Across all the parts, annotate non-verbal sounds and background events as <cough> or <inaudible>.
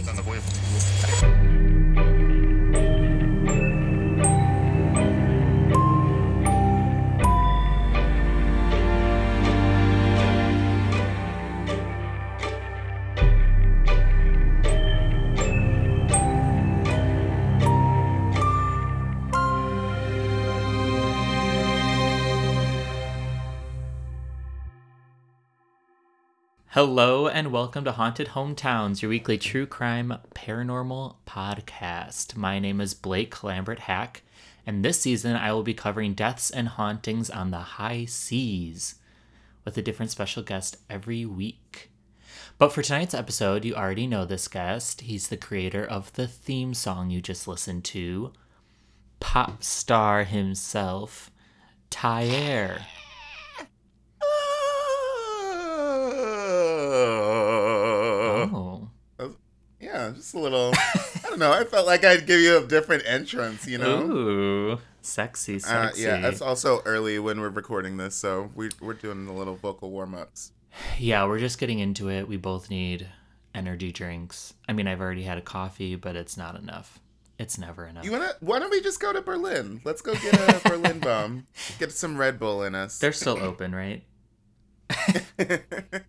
Капитана боев. Hello and welcome to Haunted Hometowns, your weekly true crime paranormal podcast. My name is Blake Lambert Hack, and this season I will be covering deaths and hauntings on the high seas with a different special guest every week. But for tonight's episode, you already know this guest. He's the creator of the theme song you just listened to, pop star himself, Thair. Oh. Yeah, just a little. I don't know. I felt like I'd give you a different entrance, you know? Ooh, sexy, Uh, sexy. yeah, it's also early when we're recording this, so we, we're doing the little vocal warm ups. Yeah, we're just getting into it. We both need energy drinks. I mean, I've already had a coffee, but it's not enough. It's never enough. You wanna? Why don't we just go to Berlin? Let's go get a <laughs> Berlin bomb. Get some Red Bull in us. They're still open, right? <laughs>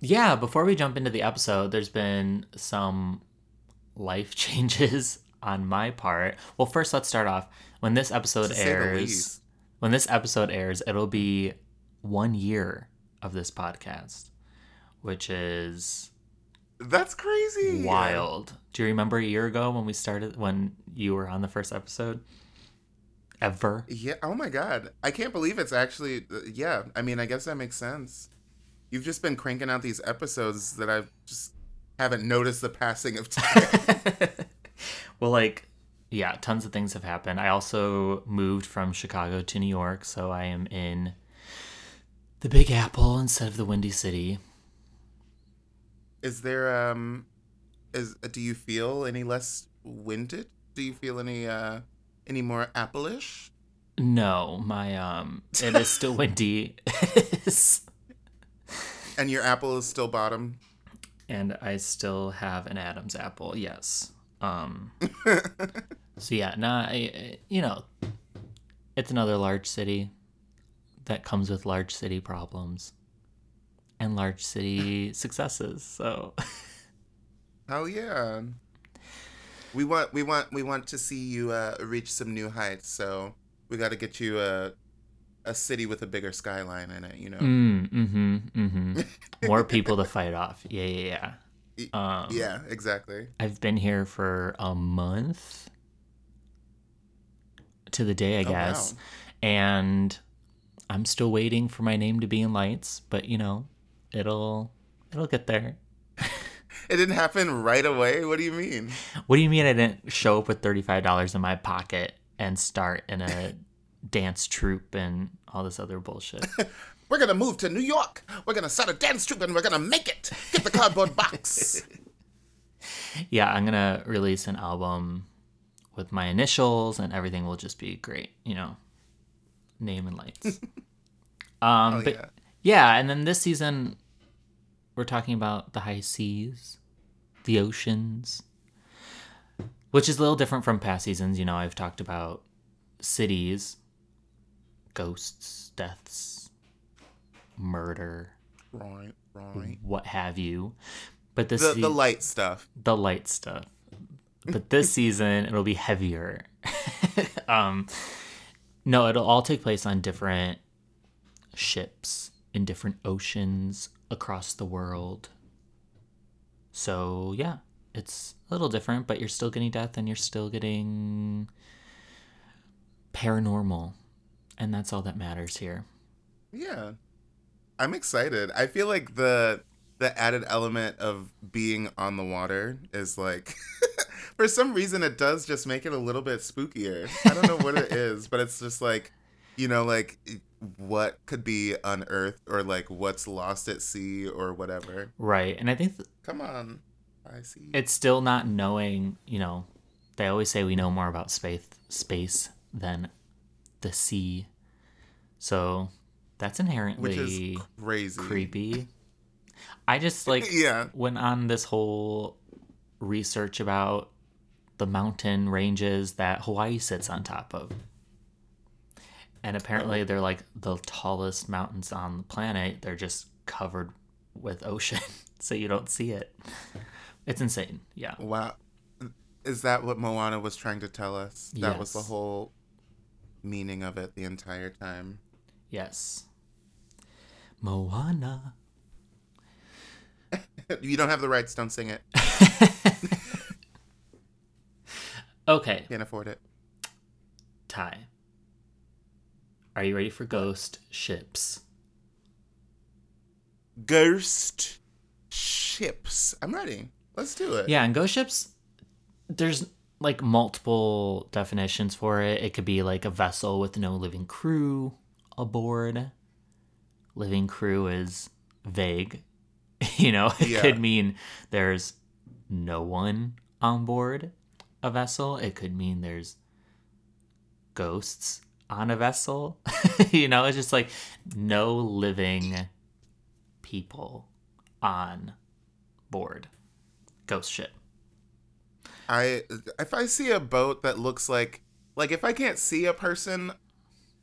Yeah, before we jump into the episode, there's been some life <laughs> changes on my part. Well, first let's start off. When this episode To airs, when this episode airs, it'll be 1 year of this podcast, which is That's crazy. wild. Do you remember a year ago when we started when you were on the first episode? Ever? Yeah. Oh my god. I can't believe it's actually. uh, Yeah. I mean, I guess that makes sense. You've just been cranking out these episodes that I just haven't noticed the passing of time. <laughs> well, like, yeah, tons of things have happened. I also moved from Chicago to New York, so I am in the Big Apple instead of the Windy City. Is there um, is do you feel any less winded? Do you feel any uh, any more apple-ish? No, my um, it is still <laughs> windy, <laughs> And your apple is still bottom. and I still have an Adam's apple. Yes. Um. <laughs> so yeah, nah, I, you know, it's another large city that comes with large city problems and large city <laughs> successes. So. Hell <laughs> yeah. We want we want we want to see you uh, reach some new heights. So we got to get you a a city with a bigger skyline in it. You know. Mm, mm-hmm, mm-hmm. <laughs> More people to fight off. Yeah, yeah, yeah. Um, yeah. Exactly. I've been here for a month to the day, I Oh, guess. wow. And I'm still waiting for my name to be in lights, but you know, it'll it'll get there. <laughs> It didn't happen right away. What do you mean? What do you mean I didn't show up with $35 in my pocket and start in a dance troupe and all this other bullshit? <laughs> We're gonna move to New York. We're gonna start a dance troupe and we're gonna make it. Get the cardboard box. <laughs> yeah, I'm gonna release an album with my initials, and everything will just be great. You know, name and lights. <laughs> um, Oh, but yeah. yeah. and then this season, we're talking about the high seas, the oceans, which is a little different from past seasons. You know, I've talked about cities, ghosts, deaths, murder, right. Right. what have you. But this The se- the light stuff. the light stuff. But this <laughs> season it'll be heavier. <laughs> um no, it'll all take place on different ships in different oceans across the world. So, yeah, it's a little different, but you're still getting death and you're still getting paranormal. And that's all that matters here. Yeah. I'm excited. I feel like the the added element of being on the water is like <laughs> for some reason it does just make it a little bit spookier. I don't know what it <laughs> is, but it's just like you know like what could be unearthed or like what's lost at sea or whatever. Right. And I think th- Come on. I see. it's still not knowing, you know, they always say we know more about space space than the sea. So that's inherently which is crazy. creepy. I just <laughs> like Yeah. went on this whole research about the mountain ranges that Hawaii sits on top of. And apparently, uh-huh. they're like the tallest mountains on the planet. They're just covered with ocean, <laughs> so you don't see it. It's insane. Yeah. Wow. Is that what Moana was trying to tell us? That was the whole meaning of it the entire time. Yes. Moana. <laughs> You don't have the rights, don't sing it. <laughs> Okay, Can't afford it. Ty. Are you ready for ghost ships? Ghost ships. I'm ready. Let's do it. Yeah, and ghost ships, there's like multiple definitions for it. It could be like a vessel with no living crew aboard. Living crew is vague. <laughs> You know, it Yeah. could mean there's no one on board a vessel. It could mean there's ghosts on a vessel. <laughs> you know, it's just like no living people on board. Ghost ship. I if I see a boat that looks like like if I can't see a person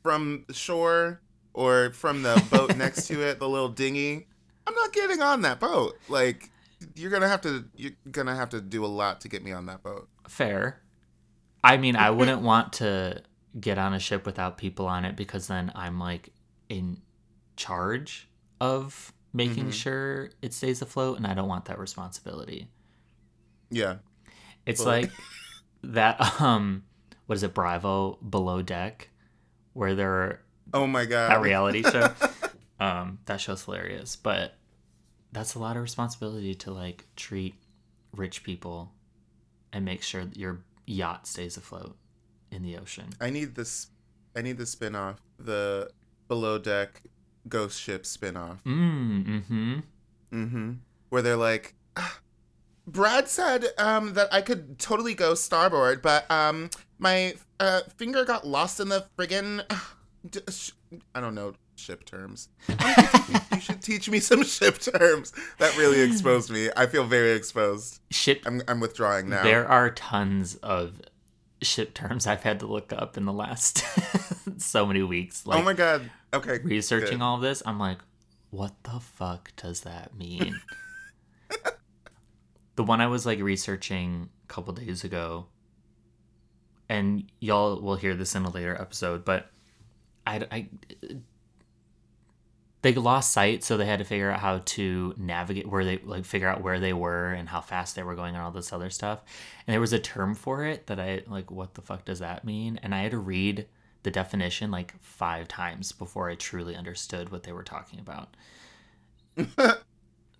from the shore or from the boat next to it, the little dinghy, I'm not getting on that boat. Like you're gonna have to you're gonna have to do a lot to get me on that boat. Fair. I mean, I wouldn't want to get on a ship without people on it because then I'm like in charge of making Mhm. sure it stays afloat and I don't want that responsibility. Yeah. It's Well- like that <laughs> um what is it Bravo Below Deck where they're Oh my god. that reality show. <laughs> um that show's hilarious, but that's a lot of responsibility to like treat rich people and make sure that your yacht stays afloat in the ocean. I need this I need the spin off. The below deck ghost ship spin off. Mm, mm-hmm. Mm-hmm. Where they're like, "Ah, Brad said um, that I could totally go starboard, but um, my uh, finger got lost in the friggin' <sighs> d- sh- I don't know ship terms. you should teach me some ship terms. That really exposed me. I feel very exposed. Ship I'm I'm withdrawing now. there are tons of ship terms I've had to look up in the last <laughs> so many weeks. Like oh my god. Okay. researching good. all of this, I'm like, what the fuck does that mean? <laughs> the one I was like researching a couple days ago, and y'all will hear this in a later episode, but I, I they lost sight, so they had to figure out how to navigate where they like figure out where they were and how fast they were going and all this other stuff. And there was a term for it that I like, what the fuck does that mean? And I had to read the definition like five times before I truly understood what they were talking about. <laughs>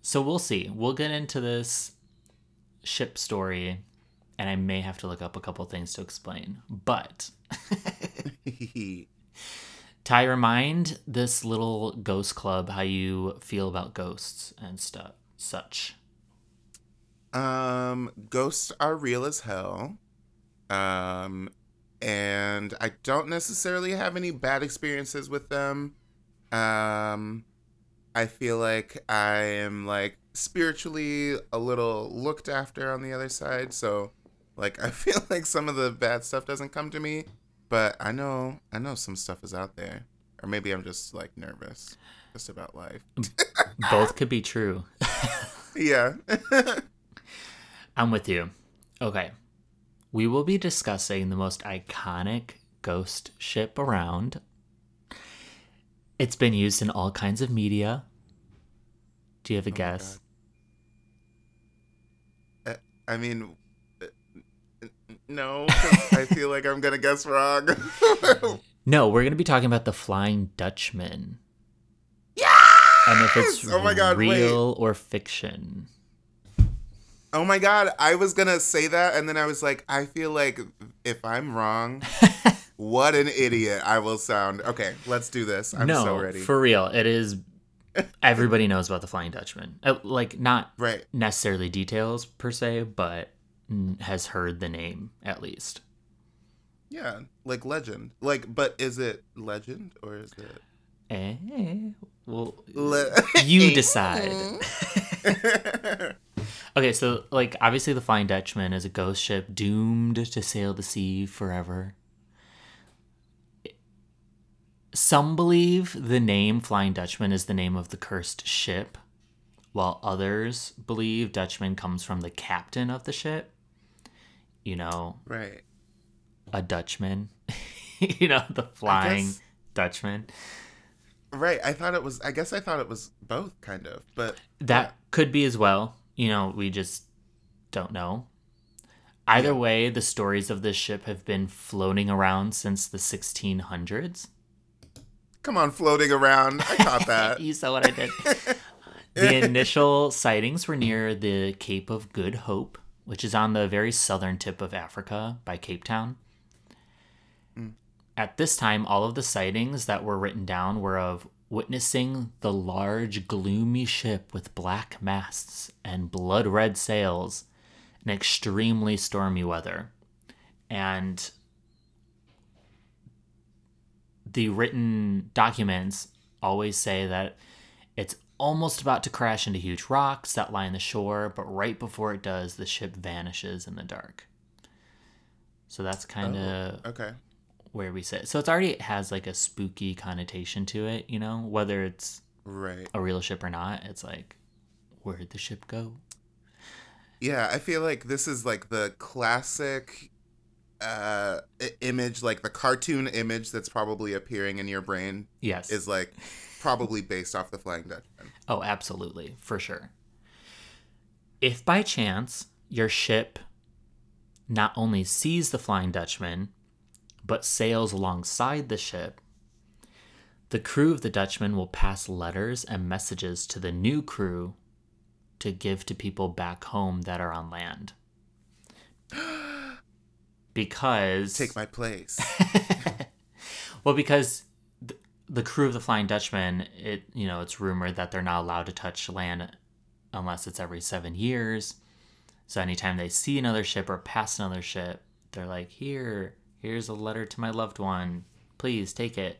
so we'll see. We'll get into this ship story, and I may have to look up a couple things to explain. But <laughs> Ty, remind this little ghost club how you feel about ghosts and stuff, such. Um, ghosts are real as hell. Um, and I don't necessarily have any bad experiences with them. Um, I feel like I am like spiritually a little looked after on the other side, so like I <laughs> feel like some of the bad stuff doesn't come to me, but I know I know some stuff is out there. Or maybe I'm just like nervous just about life. Both could be true. <laughs> yeah. <laughs> I'm with you. Okay. We will be discussing the most iconic ghost ship around. It's been used in all kinds of media. Do you have a Oh guess? Uh, I mean, no, I feel like I'm gonna guess wrong. <laughs> No, we're going to be talking about the Flying Dutchman. Yeah. And if it's oh my god, wait. real or fiction. Oh my god, I was gonna say that, and then I was like, I feel like if I'm wrong, <laughs> what an idiot I will sound. Okay, let's do this. I'm no, so ready. for real. It is. Everybody knows about the Flying Dutchman. Uh, Like, not right. necessarily details per se, but has heard the name at least. Yeah, like legend. Like, but is it legend or is it? Eh, well, Le- you <laughs> decide. <laughs> Okay, so like obviously the Flying Dutchman is a ghost ship doomed to sail the sea forever. Some believe the name Flying Dutchman is the name of the cursed ship, while others believe Dutchman comes from the captain of the ship. You know, Right. a Dutchman. <laughs> you know, the flying guess- Dutchman. Right. I thought it was. I guess I thought it was both, kind of. But That could be as well. You know, we just don't know. Either way, the stories of this ship have been floating around since the 1600s. come on, floating around. I caught <laughs> that. You saw what I did. <laughs> the initial sightings were near the Cape of Good Hope, which is on the very southern tip of Africa by Cape Town. At this time, all of the sightings that were written down were of witnessing the large, gloomy ship with black masts and blood red sails in extremely stormy weather. And the written documents always say that almost about to crash into huge rocks that line the shore, but right before it does, the ship vanishes in the dark. So that's kind of okay. where we sit. So it's already has like a spooky connotation to it, you know, whether it's Right. a real ship or not. It's like, where'd the ship go? Yeah, I feel like this is like the classic uh image like the cartoon image that's probably appearing in your brain Yes. is like probably based off the flying dutchman Oh, absolutely, for sure. If by chance your ship not only sees the Flying Dutchman, but sails alongside the ship, the crew of the Dutchman will pass letters and messages to the new crew to give to people back home that are on land. <gasps> Because take my place <laughs> well, because the crew of the Flying Dutchman, it you know, it's rumored that they're not allowed to touch land unless it's every seven years. So anytime they see another ship or pass another ship, they're like, "Here, here's a letter to my loved one. Please take it."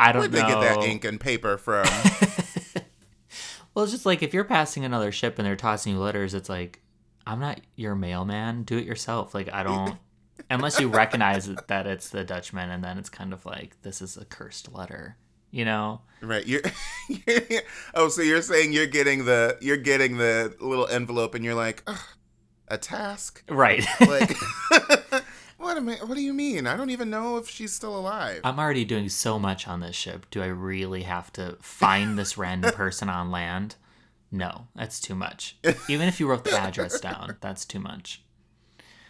I don't know. where'd they get that ink and paper from <laughs> Well, it's just like if you're passing another ship and they're tossing you letters, it's like, I'm not your mailman. Do it yourself. Like, I don't, <laughs> unless you recognize that it's the Dutchman, and then it's kind of like, this is a cursed letter, you know? right you're, <laughs> oh so you're saying you're getting the you're getting the little envelope and you're like a task Right. like what am I, what do you mean i don't even know if she's still alive I'm already doing so much on this ship. Do I really have to find this random <laughs> person on land? No, that's too much. Even if you wrote the address down, that's too much.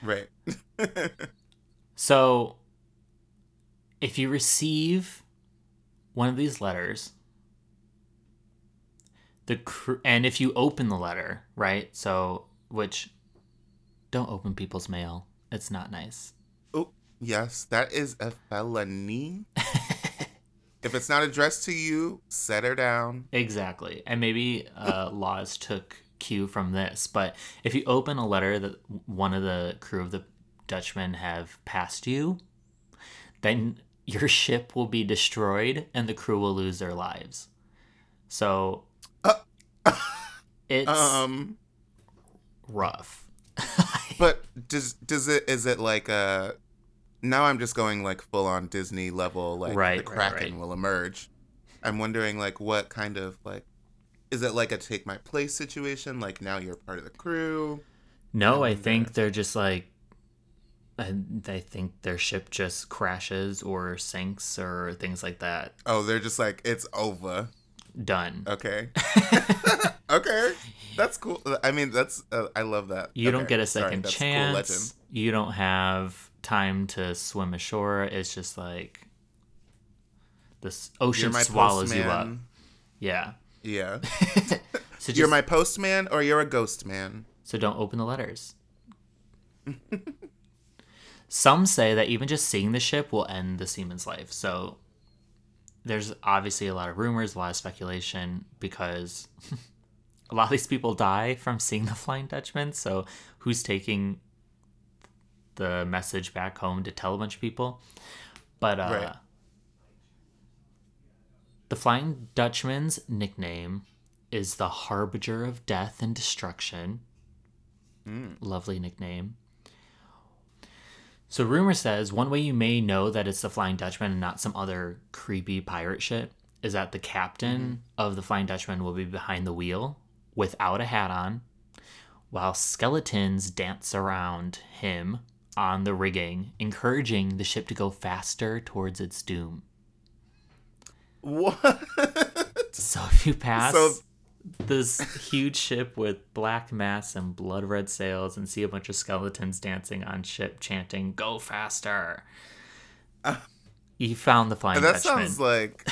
Right <laughs> So, if you receive one of these letters, the cr- and if you open the letter, right? So, which don't open people's mail. It's not nice. Oh, yes, that is a felony. <laughs> if it's not addressed to you, set her down. Exactly. And maybe uh, <laughs> laws took cue from this, but if you open a letter that one of the crew of the Dutchmen have passed you, then your <laughs> ship will be destroyed and the crew will lose their lives. So <laughs> it's Um, rough. <laughs> but does does it is it like a now I'm just going like full on Disney level like Right, the right, Kraken right. will emerge. I'm wondering like what kind of like is it like a take my place situation like now you're part of the crew? No, I think they're just like I, think their ship just crashes or sinks or things like that. Oh, they're just like it's over. Done. Okay. <laughs> <laughs> okay. That's cool. I mean, that's uh, I love that. You don't get a second that's a cool chance. you don't have time to swim ashore. It's just like this ocean swallows you up. Yeah. Yeah. <laughs> So you're my postman or you're a ghost man. so don't open the letters. Some say that even just seeing the ship will end the seaman's life. So there's obviously a lot of rumors, a lot of speculation because <laughs> a lot of these people die from seeing the Flying Dutchman. So who's taking the message back home to tell a bunch of people? But uh, Right. The Flying Dutchman's nickname is the harbinger of death and destruction. Mm. Lovely nickname. So, rumor says one way you may know that it's the Flying Dutchman and not some other creepy pirate ship is that the captain of the Flying Dutchman will be behind the wheel without a hat on, while skeletons dance around him on the rigging, encouraging the ship to go faster towards its doom. What? <laughs> So, if you pass So- this huge ship with black masts and blood red sails and see a bunch of skeletons dancing on ship chanting go faster you found the flying that dutchman sounds like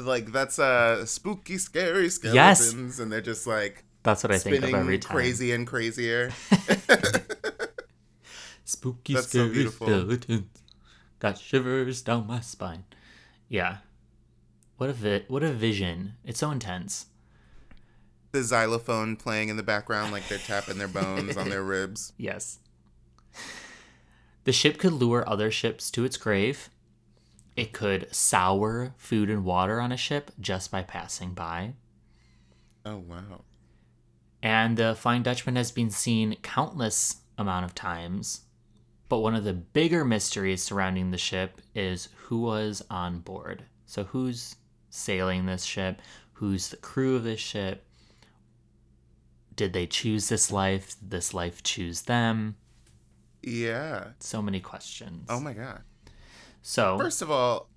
like that's uh spooky, scary Yes. skeletons, and they're just like that's what i think of every time crazy and crazier. <laughs> spooky That's scary beautiful. skeletons got shivers down my spine yeah what a vi- what a vision it's so intense the xylophone playing in the background, like they're tapping their bones on their <laughs> ribs. Yes. The ship could lure other ships to its grave. It could sour food and water on a ship just by passing by. Oh wow! And the Flying Dutchman has been seen countless amount of times. But one of the bigger mysteries surrounding the ship is who was on board. So who's sailing this ship? Who's the crew of this ship? Did they choose this life? Did this life choose them? Yeah. So many questions. Oh my god. So First of all,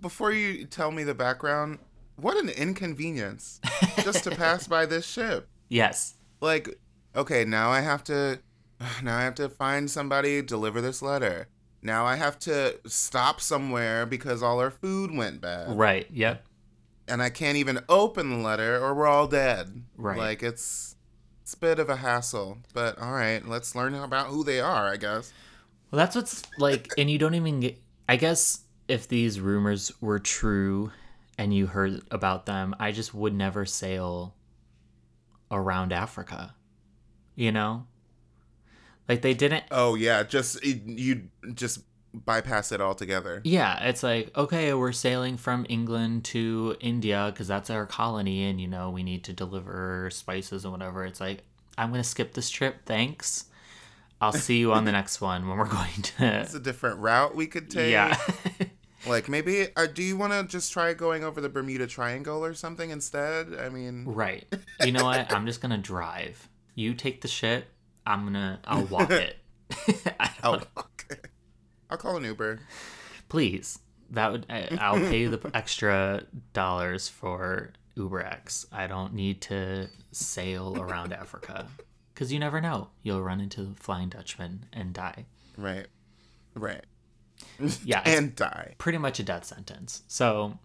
before you tell me the background, what an inconvenience just to <laughs> pass by this ship. yes, Like, okay, now I have to <sighs> now I have to find somebody deliver this letter. Now I have to stop somewhere because all our food went bad. right. Yep. And I can't even open the letter or we're all dead. Right. Like it's it's a bit of a hassle. But all right, let's learn about who they are, I guess. Well, that's what's like, <laughs> and you don't even get. I guess if these rumors were true, and you heard about them, I just would never sail around Africa. You know, like they didn't. Oh yeah, just you just bypass it altogether. Yeah, it's like okay, we're sailing from England to India because that's our colony, and you know we need to deliver spices and whatever. It's like I'm gonna skip this trip, thanks. I'll see you on the <laughs> next one when we're going to. It's a different route we could take. Yeah. <laughs> Like maybe, uh, do you want to just try going over the Bermuda Triangle or something instead? I mean, right. You know what? I'm just gonna drive. You take the shit. I'm gonna. I'll walk <laughs> it. <laughs> I oh, don't- okay. I'll call an Uber. Please. That would. I, I'll pay the extra dollars for UberX. I don't need to sail around Africa because you never know. You'll run into the Flying Dutchman and die. Right, right, Yeah, <laughs> and die. pretty much a death sentence. So,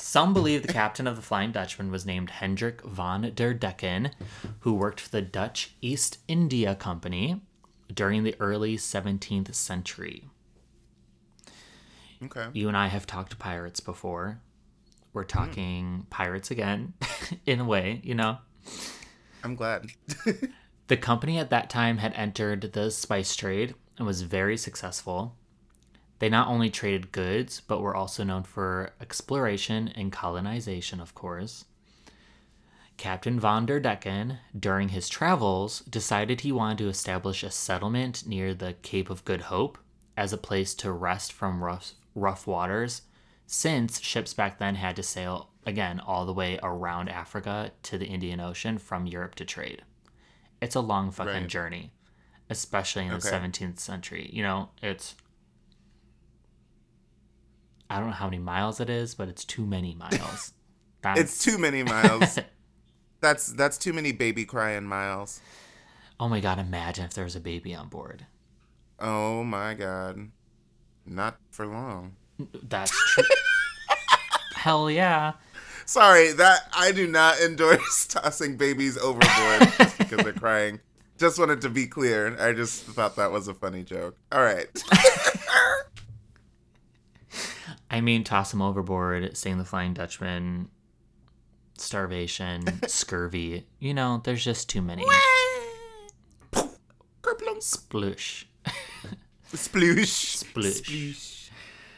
some believe the captain of the Flying Dutchman was named Hendrik van der Decken, who worked for the Dutch East India Company during the early 17th century. Okay. You and I have talked pirates before. We're hmm. talking pirates again, <laughs> in a way, you know? I'm glad. <laughs> The company at that time had entered the spice trade and was very successful. They not only traded goods, but were also known for exploration and colonization, of course. Captain von der Decken, during his travels, decided he wanted to establish a settlement near the Cape of Good Hope as a place to rest from rough, rough waters, since ships back then had to sail, again, all the way around Africa to the Indian Ocean from Europe to trade. It's a long fucking Right. journey, especially in the 17th century. You know, it's. I don't know how many miles it is, but it's too many miles. <laughs> It's too many miles. <laughs> that's that's too many baby crying miles. Oh my god, imagine if there was a baby on board. Oh my god. Not for long. That's true. <laughs> Hell yeah. Sorry, that I do not endorse tossing babies overboard just because they're crying. Just wanted to be clear. I just thought that was a funny joke. All right. I mean, toss him overboard, sing the Flying Dutchman, starvation, <laughs> scurvy. You know, there's just too many. Kerplunk. <laughs> Sploosh. Sploosh. Sploosh.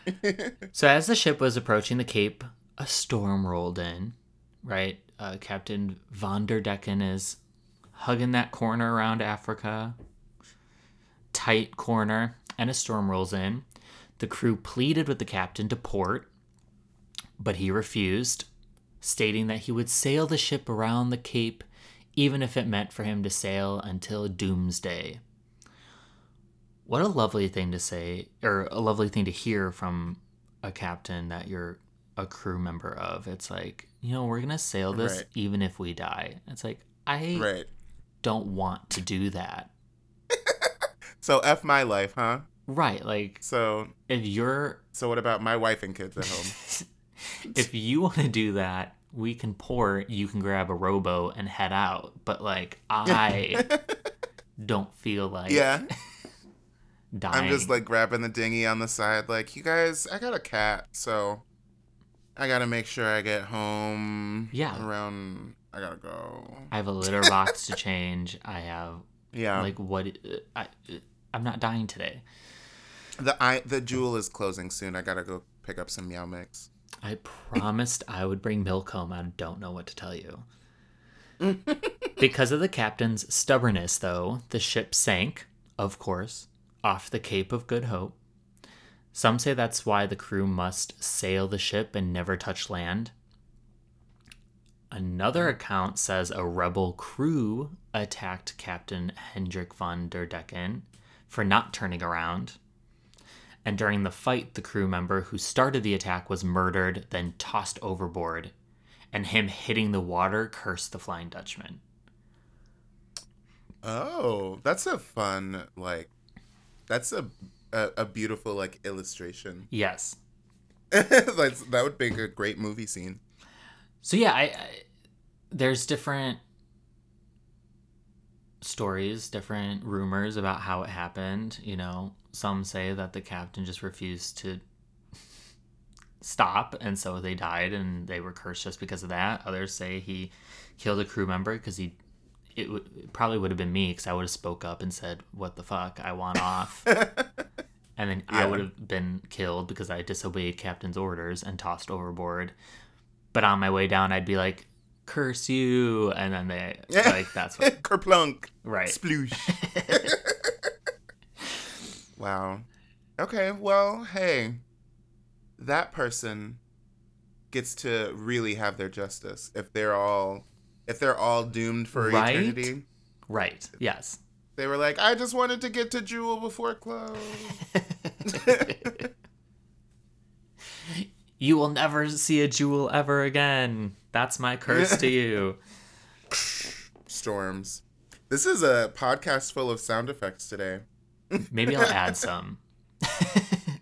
<laughs> So, as the ship was approaching the Cape, a storm rolled in. right? Uh, Captain Von der Decken is hugging that corner around Africa, tight corner, and a storm rolls in. The crew pleaded with the captain to port, but he refused, stating that he would sail the ship around the Cape even if it meant for him to sail until doomsday. What a lovely thing to say, or a lovely thing to hear from a captain that you're a crew member of. It's like, you know, we're going to sail this Right. even if we die. It's like, I Right. don't want to do that. <laughs> So F my life, huh? Right. Like, So if you're, so what about my wife and kids at home? <laughs> if you want to do that, we can pour, you can grab a rowboat and head out. But, like, I <laughs> don't feel like yeah. dying. <laughs> I'm just like grabbing the dinghy on the side, like, you guys, I got a cat, so I gotta make sure I get home. Yeah. Around, I gotta go. I have a litter box to change. I have Yeah. like what uh, I I'm not dying today. The I the jewel is closing soon. I gotta go pick up some meow mix. I promised I would bring milk home. I don't know what to tell you. <laughs> because of the captain's stubbornness, though, the ship sank, of course, off the Cape of Good Hope. Some say that's why the crew must sail the ship and never touch land. Another account says a rebel crew attacked Captain Hendrik von der Decken for not turning around. And during the fight, the crew member who started the attack was murdered, then tossed overboard. And him hitting the water cursed the Flying Dutchman. Oh, that's a fun like. That's a a, a beautiful like illustration. <laughs> Yes. that's, that would make a great movie scene. So yeah, I, I there's different stories, different rumors about how it happened. You know, some say that the captain just refused to stop, and so they died, and they were cursed just because of that. Others say he killed a crew member because he. It, w- it probably would have been me because I would have spoke up and said, "What the fuck? I want <laughs> off." and then I would have been killed because I disobeyed captain's orders and tossed overboard. But on my way down, I'd be like, "Curse you!" And then they like that's what <laughs> Kerplunk. right. Sploosh. <laughs> wow. Okay, well, hey. That person gets to really have their justice if they're all if they're all doomed for Right? eternity. Right. Yes. They were like, I just wanted to get to Jewel before close. <laughs> <laughs> you will never see a jewel ever again. That's my curse to you. <laughs> Storms. This is a podcast full of sound effects today. Maybe I'll add some. <laughs>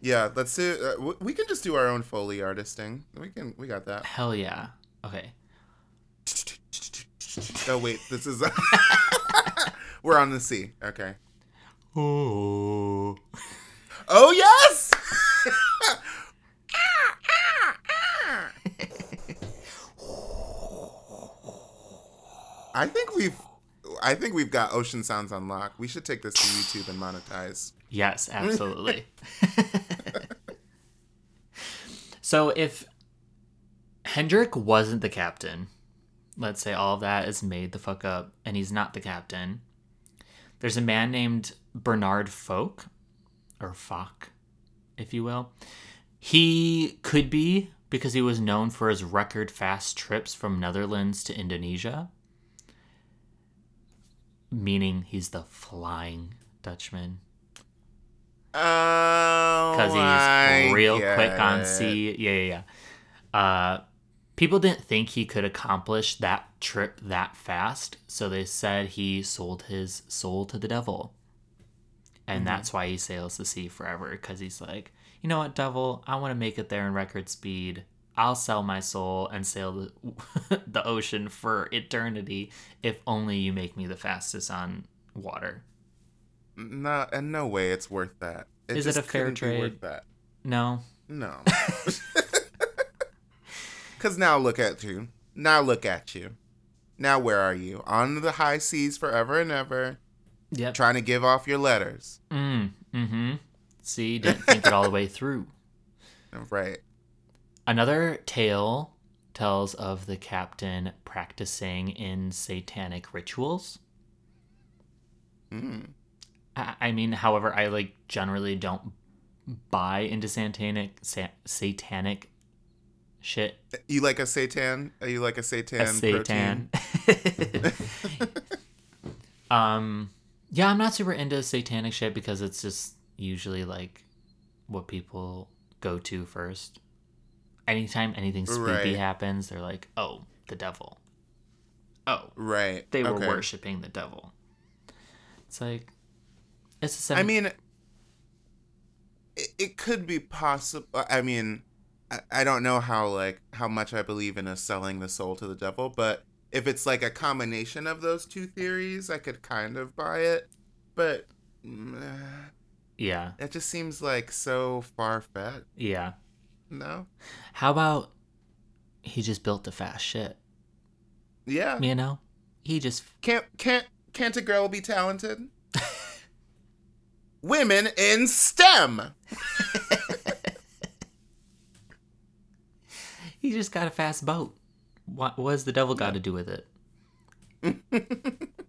Yeah, let's do. Uh, we can just do our own foley artisting. We can. We got that. Hell yeah. Okay. Oh wait, this is. <laughs> We're on the sea. Okay. Oh. Oh yes. <laughs> I think we've. I think we've got ocean sounds on lock. We should take this to YouTube and monetize. Yes, <laughs> absolutely. <laughs> so if Hendrik wasn't the captain, let's say all of that is made the fuck up and he's not the captain, there's a man named Bernard Folk, or Fock, if you will. He could be because he was known for his record fast trips from Netherlands to Indonesia, meaning he's the flying Dutchman Oh, because he's real quick on sea. Yeah, yeah, yeah. Uh, people didn't think he could accomplish that trip that fast, so they said he sold his soul to the devil, and Mm-hmm. that's why he sails the sea forever. Because he's like, you know what, devil, I want to make it there in record speed. I'll sell my soul and sail the, <laughs> the ocean for eternity if only you make me the fastest on water. No, and no way it's worth that. Is it a fair trade? That. No, No. <laughs> <laughs> Because now look at you. Now look at you. Now where are you? On the high seas forever and ever, Yeah. trying to give off your letters. Mm, mm-hmm. See, didn't think it all the way through. Right. Another tale tells of the captain practicing in satanic rituals. Mm. I, I mean, however, I like generally don't buy into satanic sa- satanic shit. You like a satan? Are you like a satan? A satan. <laughs> <laughs> um, yeah, I'm not super into satanic shit because it's just usually like what people go to first. Anytime anything spooky Right. happens, they're like, "Oh, the devil." Oh, Right. they were okay. worshiping the devil. It's like it's a seven- I mean, it, it could be possible. I mean, I, I don't know how like how much I believe in a selling the soul to the devil, but if it's like a combination of those two theories, I could kind of buy it. But uh, yeah, it just seems like so far fetched. yeah. No. How about he just built a fast ship? Yeah. You know, he just Can't can't can't a girl be talented? <laughs> Women in STEM. <laughs> he just got a fast boat. What was the devil got to do with it? <laughs>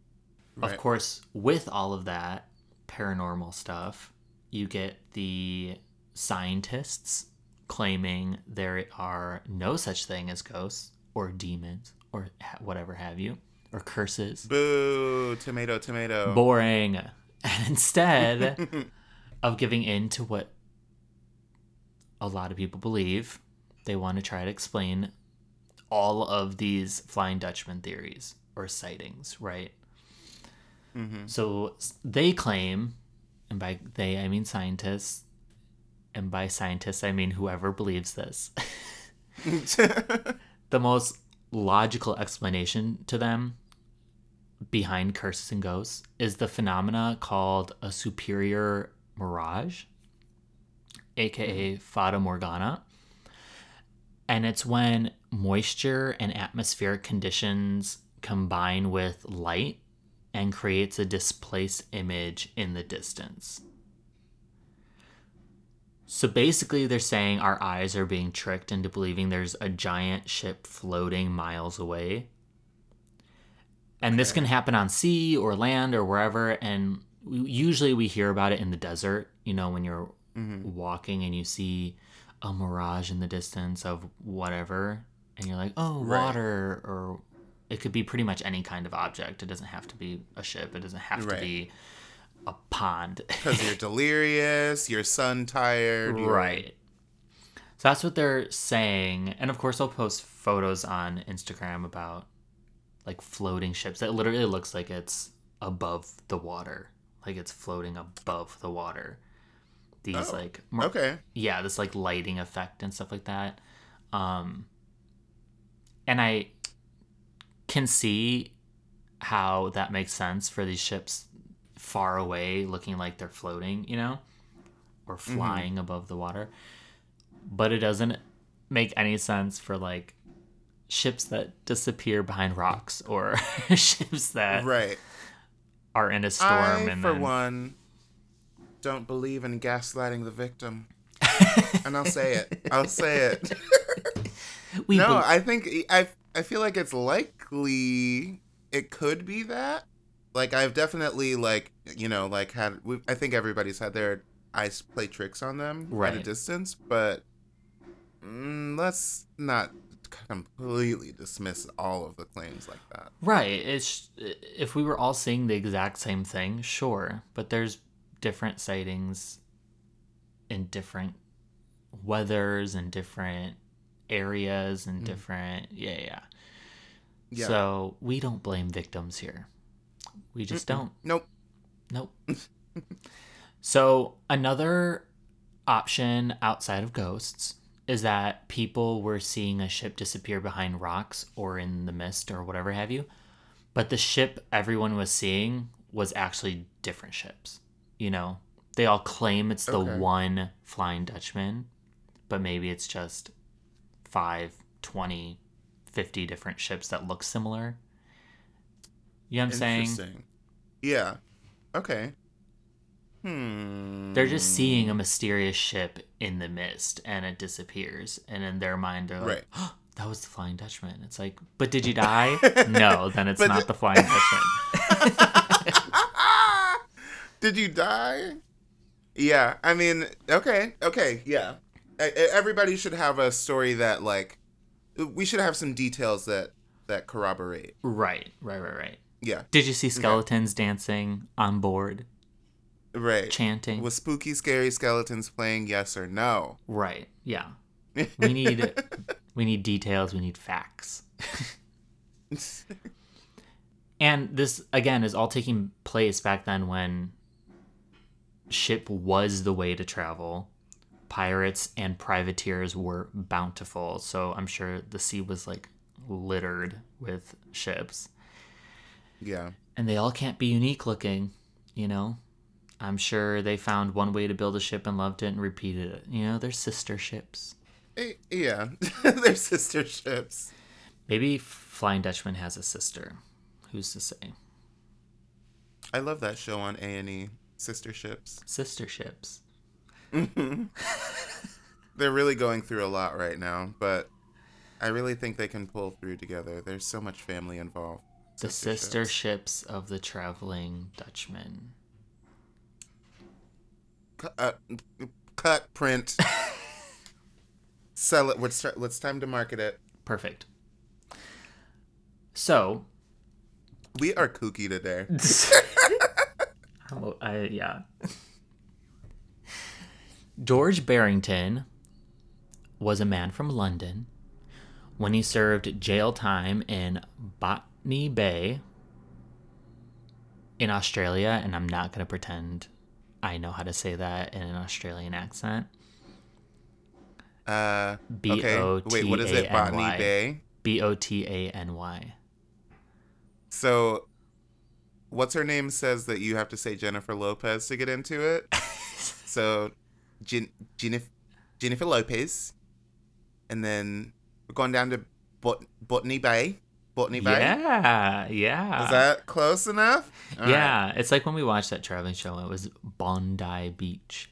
Of course, with all of that paranormal stuff, you get the scientists claiming there are no such thing as ghosts or demons or whatever have you or curses. Boo! Tomato, tomato. Boring. <laughs> And instead <laughs> of giving in to what a lot of people believe, they want to try to explain all of these Flying Dutchman theories or sightings, right? Mhm. So they claim, and by they I mean scientists, and by scientists I mean whoever believes this, <laughs> the most logical explanation to them behind curses and ghosts is the phenomena called a superior mirage, aka mm-hmm. Fata Morgana. And it's when moisture and atmospheric conditions combine with light and creates a displaced image in the distance. So basically, they're saying our eyes are being tricked into believing there's a giant ship floating miles away. And this can happen on sea or land or wherever. And we, usually we hear about it in the desert, you know, when you're mm-hmm. walking and you see a mirage in the distance of whatever. And you're like, oh, Right. water. Or it could be pretty much any kind of object. It doesn't have to be a ship, it doesn't have to be a pond. Because you're <laughs> delirious, you're sun tired. you're- Right. So that's what they're saying. And of course, I'll post photos on Instagram about like floating ships that literally looks like it's above the water. Like it's floating above the water. These Oh, like Okay. yeah, this like lighting effect and stuff like that. Um and I can see how that makes sense for these ships far away looking like they're floating, you know, or mm-hmm. flying above the water. But it doesn't make any sense for like ships that disappear behind rocks or <laughs> ships that Right. are in a storm I, and for then one, don't believe in gaslighting the victim. <laughs> and I'll say it. I'll say it. we no, bel- I think I I feel like it's likely it could be that. Like I've definitely like you know like had I think everybody's had their eyes play tricks on them at a distance, but mm, let's not completely dismiss all of the claims like that. Right. It's if we were all seeing the exact same thing, sure, but there's different sightings in different weathers and different areas and different yeah, yeah. Yeah. So, we don't blame victims here. We just don't. Nope. Nope. <laughs> so, another option outside of ghosts is that people were seeing a ship disappear behind rocks or in the mist or whatever have you. But the ship everyone was seeing was actually different ships. You know, they all claim it's the Okay. one Flying Dutchman, but maybe it's just 5, 20, 50 different ships that look similar. You know what I'm saying? Yeah. Okay. Hmm. They're just seeing a mysterious ship in the mist and it disappears. And in their mind, they're like, Right. <gasps> that was the Flying Dutchman. It's like, but did you die? <laughs> no, then it's not the- Flying Dutchman. <laughs> Did you die? Yeah, I mean, okay, okay, yeah. Everybody should have a story that like we should have some details that that corroborate. right, right, right, right. Yeah, Did you see skeletons dancing on board, right. chanting? Was spooky, scary skeletons playing? Yes or no? right, yeah. <laughs> We need we need details. We need facts. <laughs> And this again is all taking place back then when ship was the way to travel. Pirates and privateers were bountiful, so I'm sure the sea was like littered with ships. Yeah, And they all can't be unique looking, you know? I'm sure they found one way to build a ship and loved it and repeated it. You know, they're sister ships. Eh, yeah. <laughs> They're sister ships. Maybe Flying Dutchman has a sister. Who's to say? I love that show on A and E. Sister ships. Sister ships. <laughs> They're really going through a lot right now, but I really think they can pull through together. There's so much family involved. The Sister ships. of the traveling Dutchman. Cut, uh, cut print. Sell it. Let's start, let's time to market it. Perfect. So, We are kooky today. <laughs> oh, I, yeah. George Barrington was a man from London when he served jail time in Botany Bay in Australia, and I'm not going to pretend I know how to say that in an Australian accent. Uh, B. O Wait, what is it? T A N Botany Bay. B O T A N Y. So, what's her name says that you have to say Jennifer Lopez to get into it. <laughs> so, Jen- Jennifer, Jennifer Lopez, and then we're going down to Bot- Botany Bay. Botany Bay. Yeah, yeah. Is that close enough? All right. yeah, it's like when we watched that traveling show. It was Bondi Beach.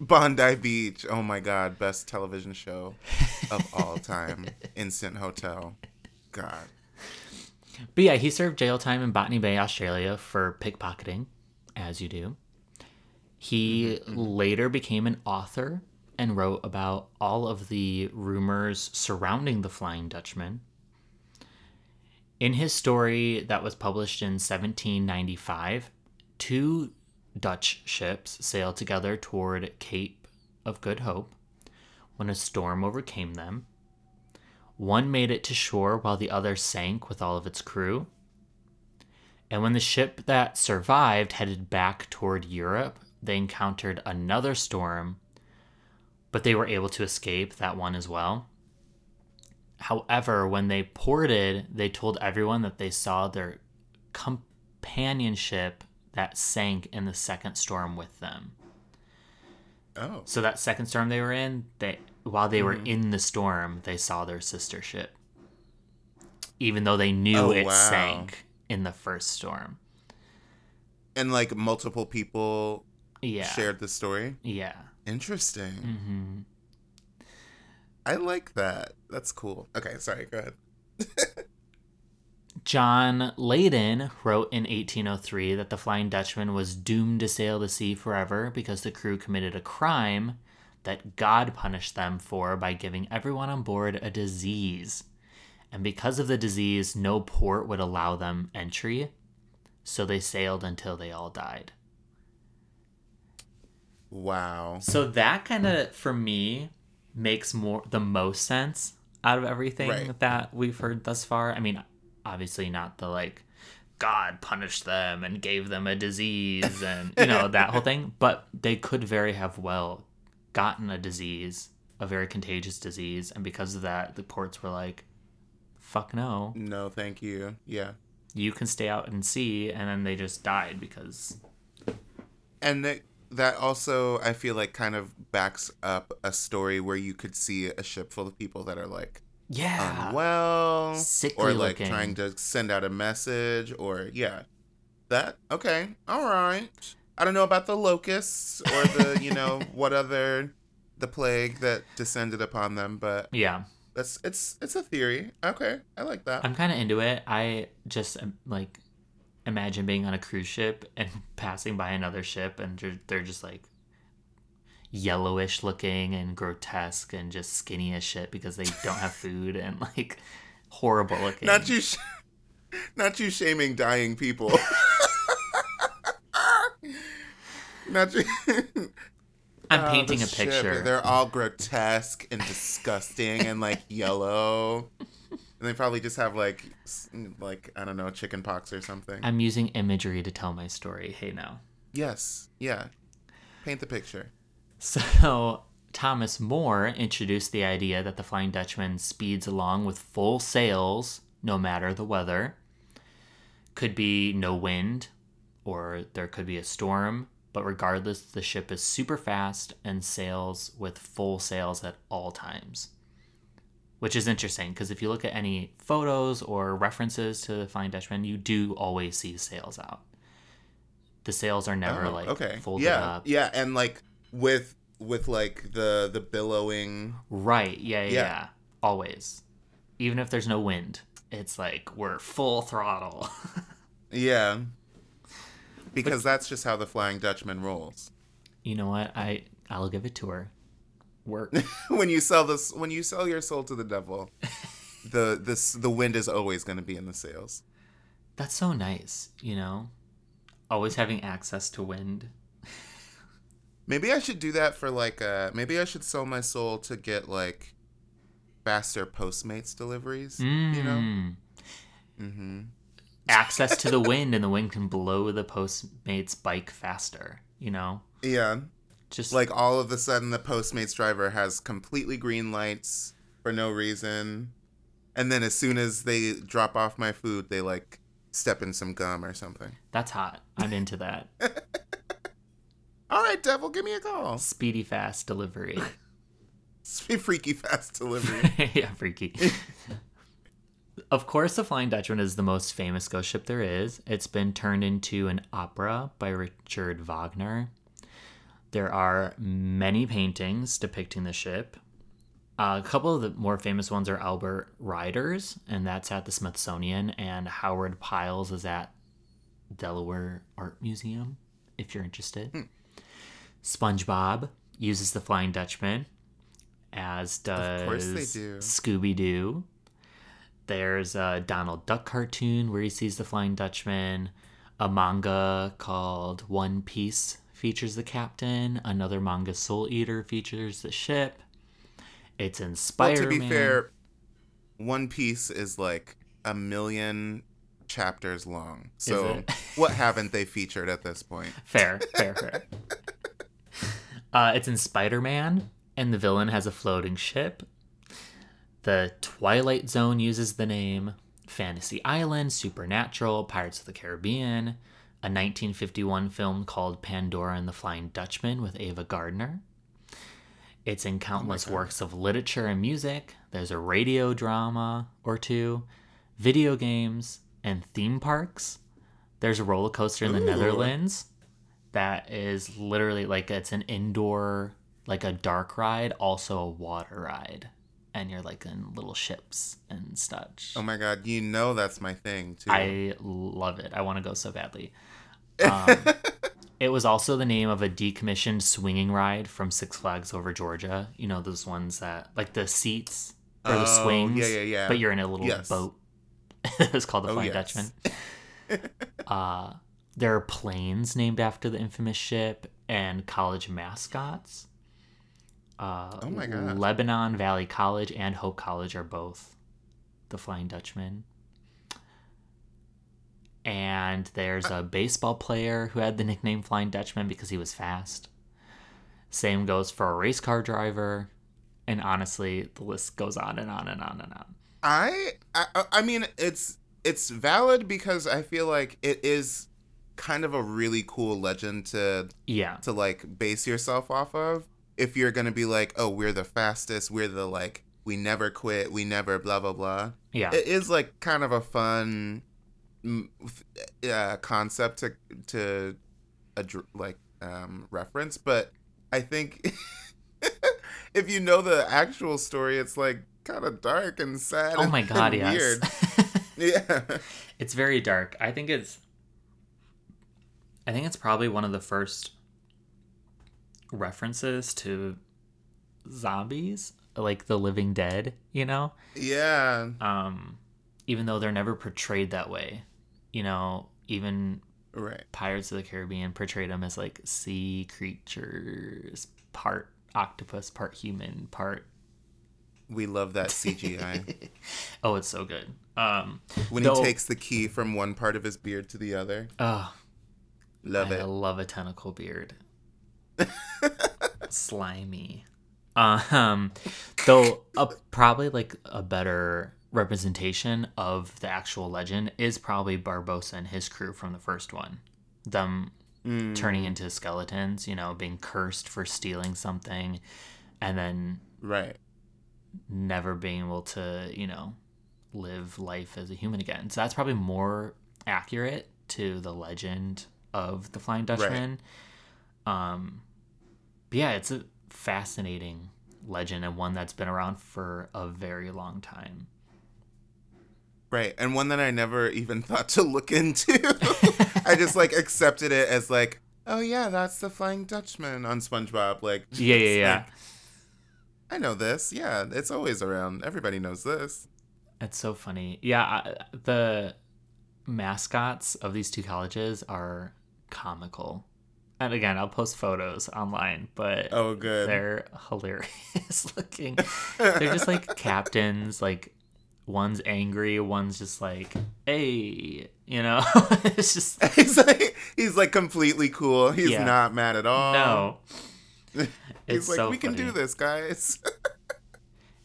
Bondi Beach. Oh my God, best television show of all time. <laughs> Instant Hotel. God. But yeah, he served jail time in Botany Bay, Australia for pickpocketing, as you do. He mm-hmm, mm-hmm. later became an author and wrote about all of the rumors surrounding the Flying Dutchman. In his story that was published in 1795, two Dutch ships sailed together toward Cape of Good Hope when a storm overcame them. One made it to shore while the other sank with all of its crew. And when the ship that survived headed back toward Europe, they encountered another storm, but they were able to escape that one as well. However, when they ported, they told everyone that they saw their companionship that sank in the second storm with them. Oh. So that second storm they were in, they while they were in the storm, they saw their sister ship. Even though they knew Oh, it wow. sank in the first storm. And like multiple people Yeah. shared the story. Yeah. Interesting. hmm I like that. That's cool. Okay, sorry, go ahead. <laughs> John Leyden wrote in 1803 that the Flying Dutchman was doomed to sail the sea forever because the crew committed a crime that God punished them for by giving everyone on board a disease. And because of the disease, no port would allow them entry, so they sailed until they all died. Wow. So that kind of, for me, makes more the most sense out of everything Right. that we've heard thus far. I mean, obviously not the like God punished them and gave them a disease <laughs> and you know that whole thing, but they could very have well gotten a disease, a very contagious disease, and because of that, the ports were like, "Fuck no, No, thank you. Yeah. you can stay out and sea," and then they just died because And that that also I feel like kind of backs up a story where you could see a ship full of people that are like yeah, well Sickly or like looking. trying to send out a message or yeah. That okay. All right. I don't know about the locusts or the, you know, <laughs> what other the plague that descended upon them, but yeah, That's it's it's a theory. Okay, I like that. I'm kind of into it. I just like imagine being on a cruise ship and <laughs> passing by another ship and they're, they're just like yellowish looking and grotesque and just skinny as shit because they don't have food and <laughs> like horrible looking. Not you, sh- not you shaming dying people. <laughs> not you. I'm Oh, painting a ship, picture. They're all grotesque and disgusting and like yellow. And they probably just have like like I don't know, chicken pox or something. I'm using imagery to tell my story. Hey now. yes. Yeah. Paint the picture. So Thomas Moore introduced the idea that the Flying Dutchman speeds along with full sails no matter the weather. Could be no wind or there could be a storm, but regardless, the ship is super fast and sails with full sails at all times. Which is interesting because if you look at any photos or references to the Flying Dutchman, you do always see sails out. The sails are never Oh, like okay. folded yeah. up. Yeah, and like with with like the the billowing Right. Yeah, yeah, Yeah. yeah. Always. Even if there's no wind, it's like we're full throttle. <laughs> Yeah. Because that's just how the Flying Dutchman rolls. you know what? I I'll give it to her. Work. <laughs> when you sell this when you sell your soul to the devil, <laughs> the this the wind is always going to be in the sails. That's so nice, you know? Always having access to wind. Maybe I should do that for like uh maybe I should sell my soul to get like faster Postmates deliveries, you know? Mm. Mhm. Access to the wind and the wind can blow the Postmates bike faster, you know? Yeah. Just Like all of a sudden the Postmates driver has completely green lights for no reason. And then as soon as they drop off my food, they like step in some gum or something. that's hot. I'm into that. <laughs> All right, devil, give me a call. Speedy fast delivery. <laughs> Freaky fast delivery. <laughs> yeah, freaky. of course, The Flying Dutchman is the most famous ghost ship there is. It's been turned into an opera by Richard Wagner. There are many paintings depicting the ship. Uh, a couple of the more famous ones are Albert Ryder's, and that's at the Smithsonian, and Howard Pyle's is at Delaware Art Museum, if you're interested. SpongeBob uses the Flying Dutchman, as does course they do. Scooby Doo. There's a Donald Duck cartoon where he sees the Flying Dutchman. A manga called One Piece features the captain. Another manga, Soul Eater, features the ship. It's in well, to be fair, One Piece is like a million chapters long. So <laughs> what haven't they featured at this point? Fair, <laughs> fair, fair. Uh, it's in Spider Man, and the villain has a floating ship. The Twilight Zone uses the name. Fantasy Island, Supernatural, Pirates of the Caribbean, a 1951 film called Pandora and the Flying Dutchman with Ava Gardner. It's in countless works of literature and music. There's a radio drama or two, video games, and theme parks. There's a roller coaster in the Ooh. Netherlands that is literally like it's an indoor, like a dark ride, also a water ride. And you're like in little ships and such. Oh my god, you know that's my thing too. I love it. I want to go so badly. Um, <laughs> it was also the name of a decommissioned swinging ride from Six Flags Over Georgia. You know those ones that like the seats or the Oh, swings. yeah, yeah, yeah. But you're in a little Yes. boat. <laughs> it's called the Oh, Flying yes. Dutchman. <laughs> uh, there are planes named after the infamous ship and college mascots. Uh, Oh my God. Lebanon Valley College and Hope College are both the Flying Dutchman. And there's a baseball player who had the nickname Flying Dutchman because he was fast. Same goes for a race car driver. And honestly, the list goes on and on and on and on. I, I I mean it's it's valid because I feel like it is kind of a really cool legend to Yeah. to like base yourself off of if you're going to be like, "Oh, we're the fastest, we're the like we never quit, we never blah blah blah." Yeah. It is like kind of a fun uh, concept to to adr- like um reference, but I think <laughs> if you know the actual story, it's like kind of dark and sad. Oh my <laughs> god, and yes. Weird. <laughs> Yeah. it's very dark. I think it's I think it's probably one of the first references to zombies, like the living dead, you know? Yeah. Um even though they're never portrayed that way. You know, even Right. Pirates of the Caribbean portrayed them as like sea creatures, part octopus, part human, part We love that <laughs> CGI. Oh, it's so good. Um when Though- he takes the key from one part of his beard to the other. oh, Love I it. I love a tentacle beard. <laughs> Slimy. Um, though uh, probably like a better representation of the actual legend is probably Barbossa and his crew from the first one. Them Mm. turning into skeletons, you know, being cursed for stealing something, and then Right. never being able to, you know, live life as a human again. So that's probably more accurate to the legend of the Flying Dutchman. Um, but yeah, it's a fascinating legend and one that's been around for a very long time. Right. And one that I never even <laughs> thought to look into. I just like <laughs> accepted it as like, oh yeah, that's the Flying Dutchman on SpongeBob. Like, Yeah, yeah, yeah. like, I know this. Yeah, it's always around. Everybody knows this. It's so funny. Yeah, I, the mascots of these two colleges are comical. And again, I'll post photos online, but Oh, good. they're hilarious <laughs> looking. They're just like captains, like one's angry, one's just like, "Hey," you know. <laughs> it's just <laughs> he's like he's like completely cool. He's Yeah. not mad at all. no. He's It's like, so we can do this, guys.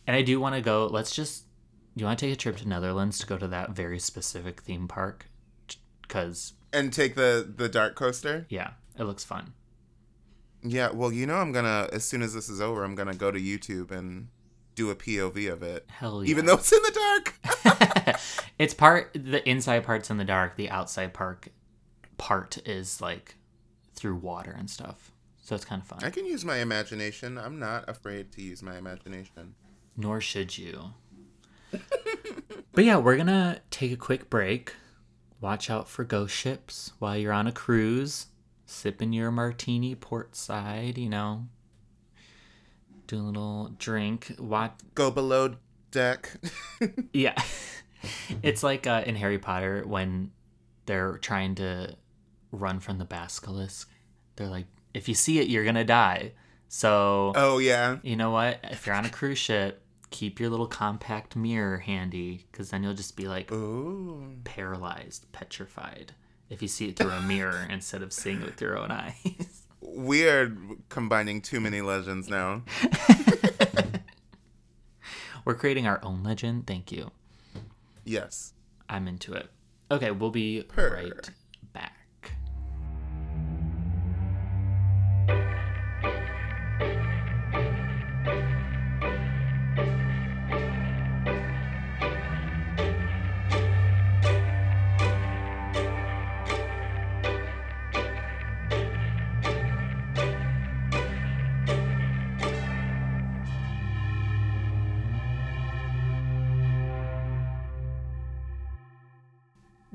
And I do want to go. Let's just. Do you want to take a trip to Netherlands to go to that very specific theme park? Because and take the the dark coaster. yeah, it looks fun. Yeah, well, you know, I'm gonna as soon as this is over, I'm gonna go to YouTube and do a POV of it, Hell yeah. even though it's in the dark. <laughs> it's part the inside part's in the dark. The outside part part is like through water and stuff. So it's kind of fun. I can use my imagination. I'm not afraid to use my imagination. Nor should you. but yeah, we're gonna take a quick break. Watch out for ghost ships while you're on a cruise, sipping your martini port side, you know. Do a little drink. Watch Go below deck. <laughs> Yeah. it's like uh, in Harry Potter when they're trying to run from the basilisk. They're like, if you see it, you're going to die. So, oh yeah. you know what? If you're on a cruise ship, keep your little compact mirror handy because then you'll just be like Ooh. paralyzed, petrified if you see it through a mirror <laughs> instead of seeing it with your own eyes. <laughs> We are combining too many legends now. <laughs> We're creating our own legend. Thank you. Yes. I'm into it. Okay, we'll be Purr. right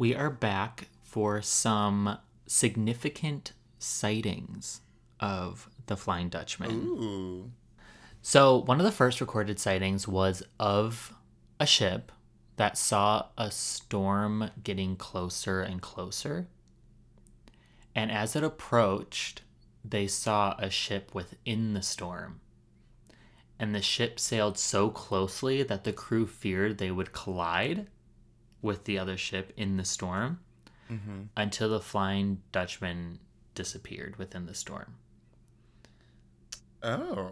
We are back for some significant sightings of the Flying Dutchman. Ooh. So, one of the first recorded sightings was of a ship that saw a storm getting closer and closer. And as it approached, they saw a ship within the storm. And the ship sailed so closely that the crew feared they would collide with the other ship in the storm hmm until the Flying Dutchman disappeared within the storm. Oh.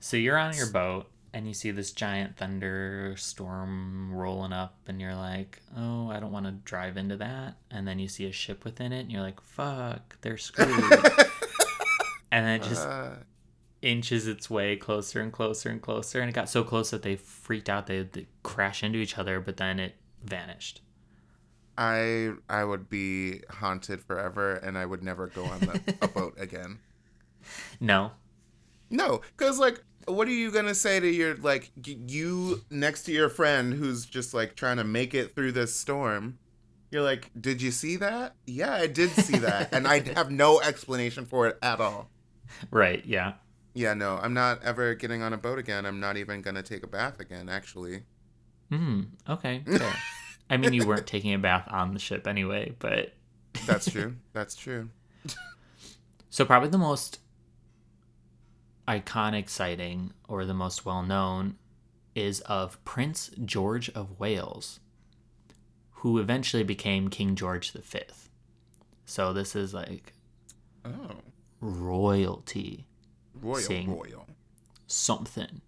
So you're on your boat and you see this giant thunderstorm rolling up, and you're like, oh, I don't want to drive into that. And then you see a ship within it, and you're like, fuck, they're screwed. <laughs> and then it just Uh, inches its way closer and closer and closer. And it got so close that they freaked out. They, they crash into each other, but then it vanished. I I would be haunted forever, and I would never go on the, a <laughs> boat again. No. No, because like, what are you gonna say to your like you next to your friend who's just like trying to make it through this storm? You're like, did you see that? Yeah, I did see that, <laughs> and I have no explanation for it at all. Right, yeah. Yeah, no, I'm not ever getting on a boat again. I'm not even gonna take a bath again. Actually, Hmm. Okay. <laughs> Fair. I mean, you weren't taking a bath on the ship anyway, but <laughs> that's true. that's true. so probably the most iconic sighting or the most well known is of Prince George of Wales, who eventually became King George V. So this is like Oh, royalty, royal, royal. something.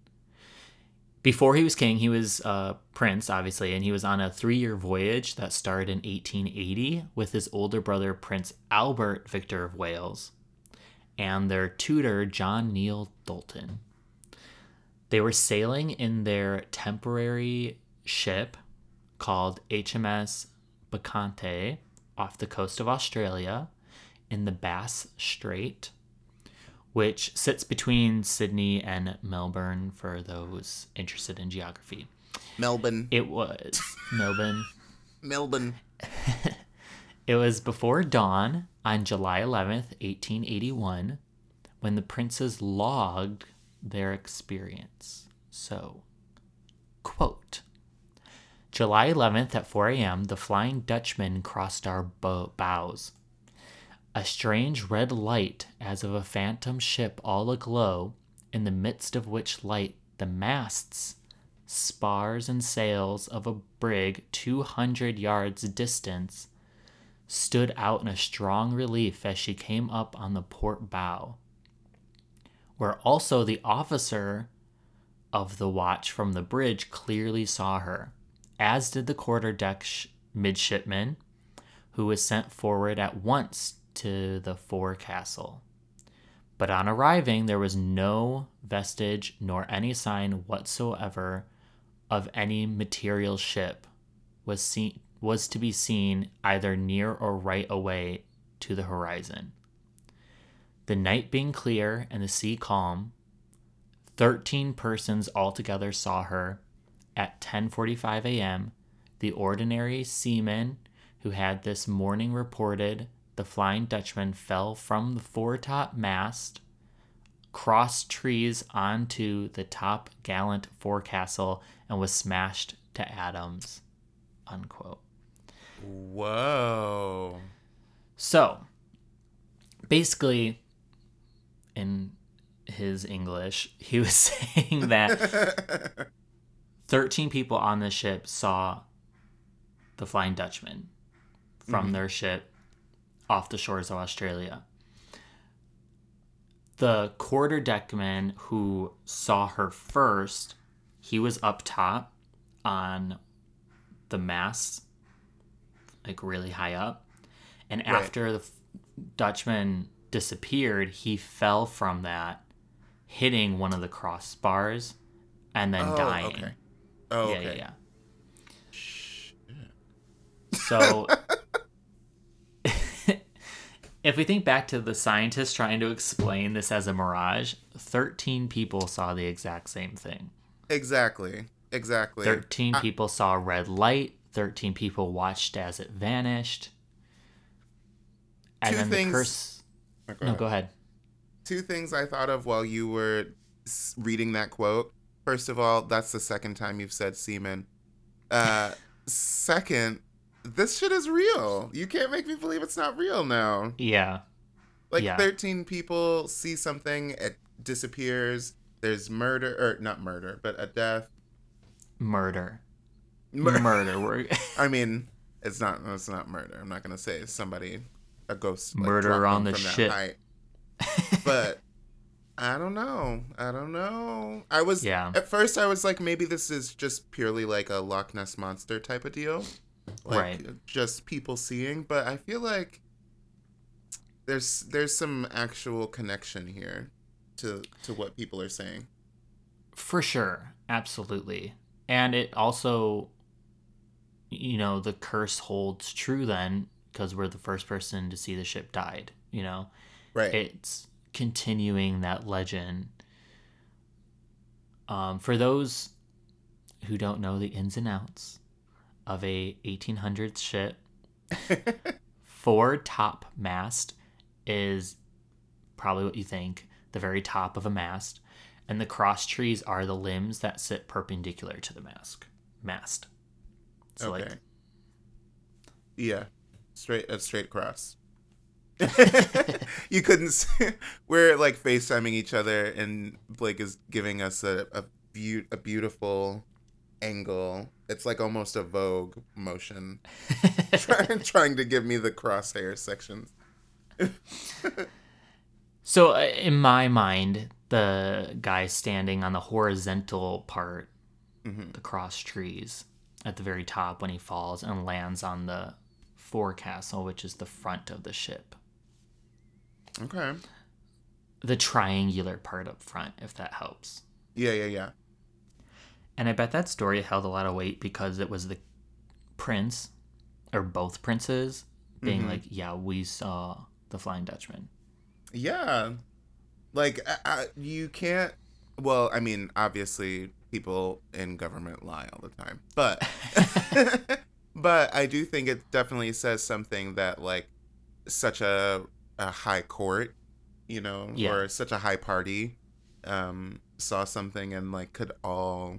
Before he was king, he was uh, prince, obviously, and he was on a three year voyage that started in 1880 with his older brother, Prince Albert Victor of Wales, and their tutor, John Neale Dalton. They were sailing in their temporary ship called HMS Bacchante off the coast of Australia in the Bass Strait which sits between Sydney and Melbourne for those interested in geography. Melbourne, It was Melbourne. <laughs> Melbourne. <laughs> It was before dawn on July 11th, 1881, when the princes logged their experience. So, quote July 11th at 4 a.m., the Flying Dutchman crossed our bow- bows. A strange red light, as of a phantom ship all aglow, in the midst of which light the masts, spars, and sails of a brig 200 yards distance stood out in a strong relief as she came up on the port bow, where also the officer of the watch from the bridge clearly saw her, as did the quarterdeck sh- midshipman, who was sent forward at once to the forecastle. But on arriving, there was no vestige nor any sign whatsoever of any material ship was seen was to be seen either near or right away to the horizon. The night being clear and the sea calm, 13 persons altogether saw her at 10:45 a.m. The ordinary seaman who had this morning reported the Flying Dutchman fell from the foretop mast, crossed trees onto the top gallant forecastle, and was smashed to atoms. Unquote. Whoa. So, basically, in his English, he was <laughs> saying that <laughs> 13 people on the ship saw the Flying Dutchman from mm-hmm. their ship off the shores of Australia. The quarterdeckman who saw her first, he was up top on the mast, like really high up. And Right. after the Dutchman disappeared, he fell from that, hitting one of the crossbars and then oh, dying. okay. Oh, yeah, okay. yeah, yeah. So, <laughs> if we think back to the scientists trying to explain this as a mirage, 13 people saw the exact same thing. Exactly. Exactly. 13 people saw a red light, 13 people watched as it vanished. And Two then things- the curse. Oh, go No, ahead. go ahead. Two things I thought of while you were reading that quote. First of all, that's the second time you've said semen. Uh, <laughs> second, this shit is real. You can't make me believe it's not real now. Yeah. Like Yeah. 13 people see something, it disappears. There's murder, or not murder, but a death. Murder. Mur- <laughs> Murder. I mean, it's not. It's not murder. I'm not gonna say somebody, a ghost, like, Murder on the ship. <laughs> But I don't know. I don't know. I was Yeah. at first. I was like, maybe this is just purely like a Loch Ness monster type of deal, like Right. just people seeing. But I feel like there's there's some actual connection here to to what people are saying. For sure. Absolutely. And it also, you know, the curse holds true then because we're the first person to see the ship died, you know? Right. It's continuing that legend. Um, for those who don't know the ins and outs of a 1800s ship, <laughs> Foretop mast is probably what you think, the very top of a mast, and the cross trees are the limbs that sit perpendicular to the mast. Mast. So okay. like yeah, straight a straight cross. <laughs> <laughs> you couldn't. See, we're like FaceTiming each other, and Blake is giving us a a, be- a beautiful angle. It's like almost a Vogue motion, <laughs> trying trying to give me the crosshair sections. <laughs> So uh, in my mind, the guy standing on the horizontal part, Mhm. the cross trees at the very top when he falls and lands on the forecastle, which is the front of the ship. Okay. The triangular part up front, if that helps. Yeah, yeah, yeah. And I bet that story held a lot of weight because it was the prince, or both princes, being Mhm. like, "Yeah, we saw the Flying Dutchman." Yeah. Like I, I, you can't well, I mean, obviously people in government lie all the time. But <laughs> but I do think it definitely says something that like such a a high court, you know, Yeah. or such a high party um saw something and like could all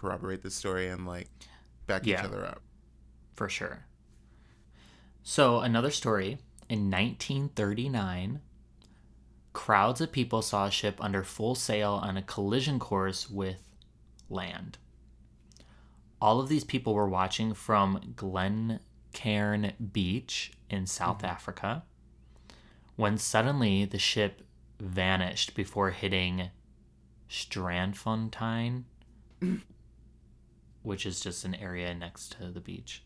corroborate the story and like back Yeah. each other up. for sure. So, another story in 1939, crowds of people saw a ship under full sail on a collision course with land. All of these people were watching from Glencairn Beach in South mm-hmm. Africa when suddenly the ship vanished before hitting Strandfontein, <laughs> which is just an area next to the beach.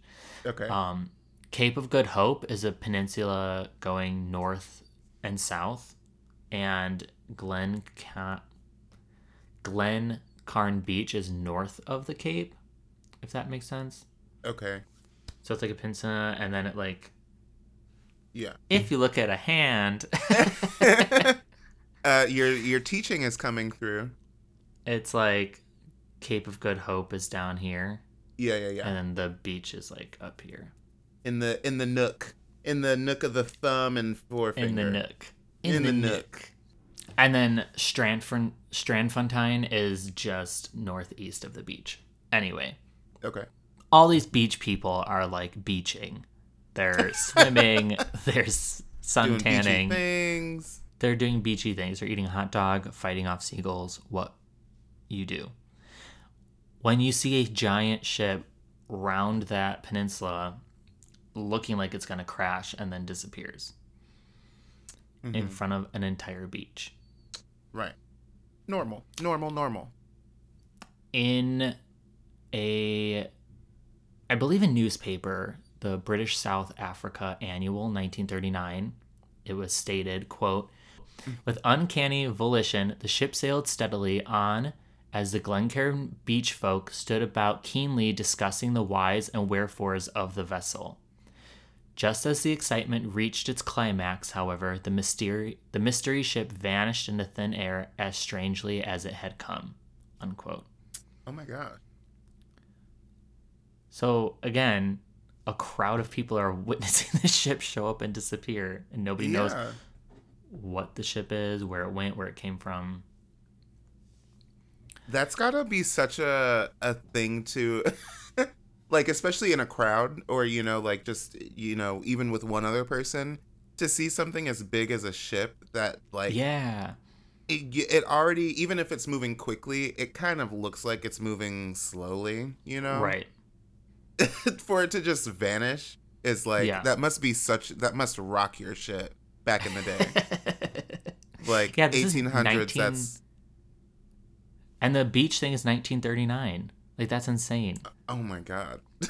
Okay. Um, Cape of Good Hope is a peninsula going north and south, and Glen Glen Carn Beach is north of the Cape, if that makes sense. okay. So it's like a peninsula, and then it like Yeah. if you look at a hand, <laughs> <laughs> uh your your teaching is coming through. it's like Cape of Good Hope is down here, Yeah, yeah, yeah. and then the beach is like up here in the in the nook in the nook of the thumb and forefinger in the nook. In the nook. And then Strandfon- Strandfontein is just northeast of the beach. Anyway, okay all these beach people are like beaching. They're <laughs> swimming, they're sun doing beachy tanning, things they're doing beachy things. They're eating a hot dog, fighting off seagulls, what you do. When you see a giant ship round that peninsula looking like it's going to crash and then disappears in Mhm. front of an entire beach. right normal normal normal in a I believe a newspaper, the British South Africa Annual 1939, it was stated, quote, with uncanny volition, the ship sailed steadily on as the Glencairn beach folk stood about keenly discussing the whys and wherefores of the vessel. Just as the excitement reached its climax, however, the mystery the mystery ship vanished into thin air as strangely as it had come. Unquote. oh my god So again, a crowd of people are <laughs> witnessing the ship show up and disappear, and nobody knows what the ship is, where it went, where it came from. That's gotta be such a a thing to <laughs> like especially in a crowd or you know like just you know even with one other person to see something as big as a ship that like yeah, it, it already even if it's moving quickly it kind of looks like it's moving slowly you know right. <laughs> for it to just vanish is like Yeah. that must be such that must rock your shit back in the day <laughs> like Yeah, 1800s 19 that's and the beach thing is 1939. Like that's insane. oh my god <laughs>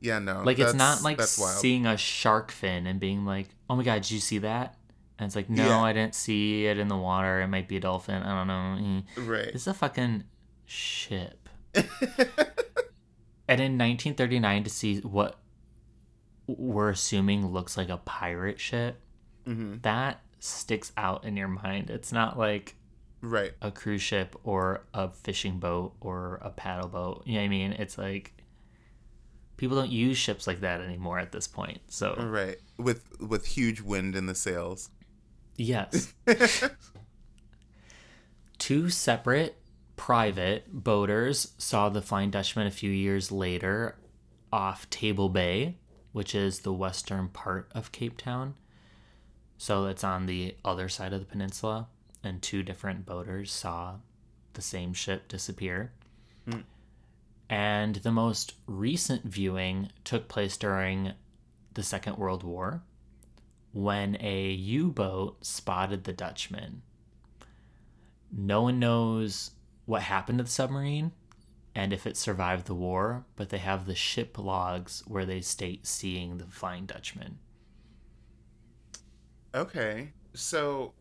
yeah no Like it's not like seeing a shark fin and being like, "Oh my god, did you see that?" And it's like, "No, Yeah. I didn't see it in the water. It might be a dolphin. I don't know." Eh. right It's a fucking ship. <laughs> And in 1939, to see what we're assuming looks like a pirate ship, hmm that sticks out in your mind. It's not like Right. a cruise ship or a fishing boat or a paddle boat. You know what I mean? It's like people don't use ships like that anymore at this point. So Right. With with huge wind in the sails. yes, <laughs> two separate private boaters saw the Flying Dutchman a few years later off Table Bay, which is the western part of Cape Town. So it's on the other side of the peninsula, and two different boaters saw the same ship disappear. Hmm. And the most recent viewing took place during the Second World War when a U boat spotted the Dutchman. No one knows what happened to the submarine and if it survived the war, but they have the ship logs where they state seeing the Flying Dutchman. Okay. So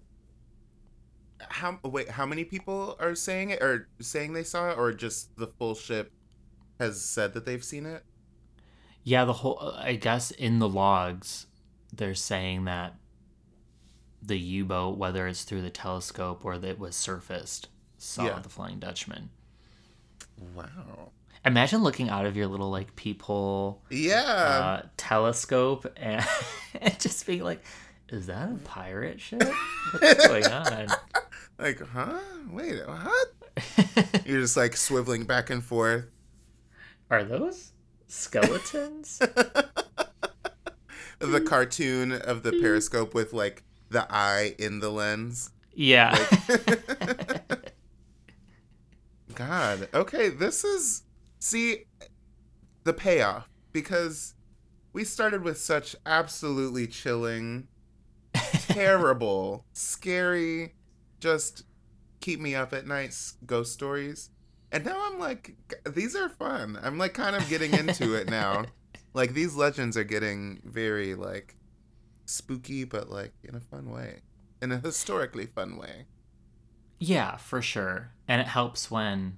how wait, how many people are saying it or saying they saw it or just the full ship has said that they've seen it? Yeah, the whole, I guess in the logs, they're saying that the U boat, whether it's through the telescope or that it was surfaced, saw Yeah. the Flying Dutchman. Wow. Imagine looking out of your little like peephole Yeah. uh, telescope and, <laughs> and just being like, "Is that a pirate ship? What's <laughs> going on?" Like, huh? Wait, what? <laughs> You're just like swiveling back and forth. Are those skeletons? <laughs> The cartoon of the periscope with like the eye in the lens. yeah. <laughs> God. Okay, this is see the payoff because we started with such absolutely chilling, terrible, scary, just keep me up at night ghost stories. And now I'm like these are fun. I'm like kind of getting into it now. <laughs> Like these legends are getting very like spooky but like in a fun way. In a historically fun way. Yeah, for sure. And it helps when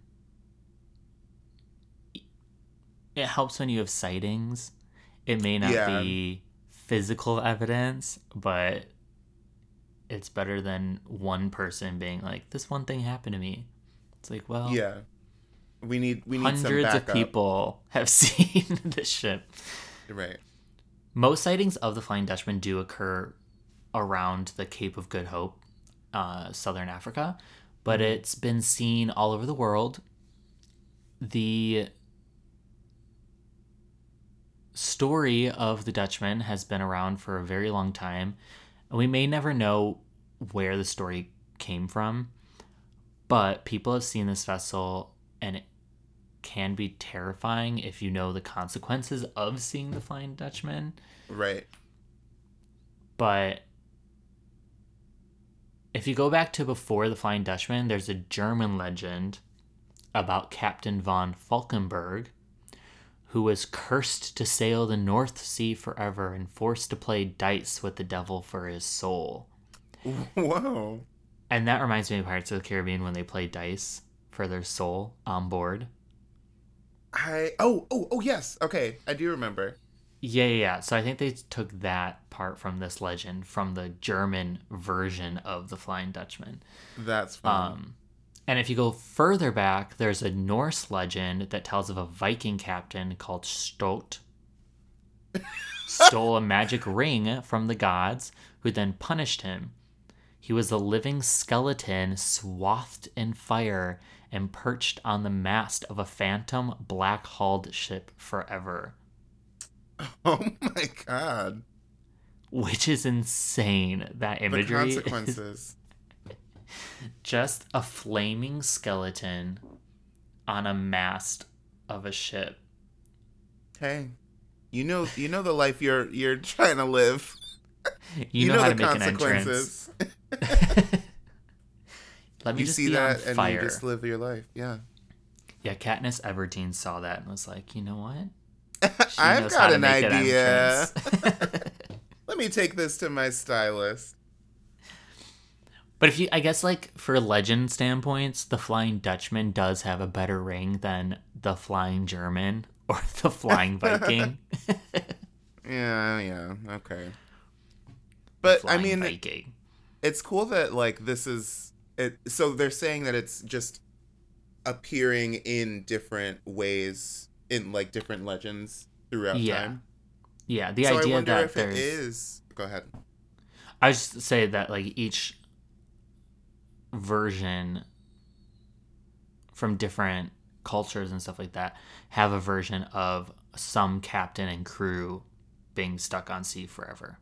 it helps when you have sightings. It may not Yeah. be physical evidence, but it's better than one person being like, "This one thing happened to me." It's like, well, Yeah. We need we need some hundreds of people <laughs> have seen <laughs> this ship. Right. Most sightings of the Flying Dutchman do occur around the Cape of Good Hope, uh, southern Africa, but it's been seen all over the world. The story of the Dutchman has been around for a very long time. And We may never know where the story came from, but people have seen this vessel and it can be terrifying if you know the consequences of seeing the Flying Dutchman Right. but if you go back to before the Flying Dutchman, there's a German legend about Captain von Falkenberg, who was cursed to sail the North Sea forever and forced to play dice with the devil for his soul. Whoa. And that reminds me of Pirates of the Caribbean when they play dice for their soul on board. I oh oh oh yes. Okay, I do remember. Yeah, yeah, yeah. So I think they took that part from this legend from the German version of the Flying Dutchman. That's fun. Um, and if you go further back, there's a Norse legend that tells of a Viking captain called Stot. <laughs> Stole a magic ring from the gods, who then punished him. He was a living skeleton swathed in fire and perched on the mast of a phantom black hulled ship forever. <laughs> oh my god. Which is insane. That The imagery is consequences. Just a flaming skeleton on a mast of a ship. hey. You know you know the life you're you're trying to live. You, know, how to make an entrance. <laughs> Let me you see that and fire. you just live your life. Yeah. Yeah, Katniss Everdeen saw that and was like, you know what? <laughs> I've got an idea. <laughs> Let me take this to my stylist. But if you, I guess, like for legend standpoints, the Flying Dutchman does have a better ring than the Flying German <laughs> or the Flying Viking. <laughs> Yeah, yeah, okay. But I mean, Viking. it's cool that like this is it so they're saying that it's just appearing in different ways in like different legends throughout Yeah. time. Yeah, the so I idea wonder that if it there's is. Go ahead. I just say that like each version from different cultures and stuff like that have a version of some captain and crew being stuck on sea forever.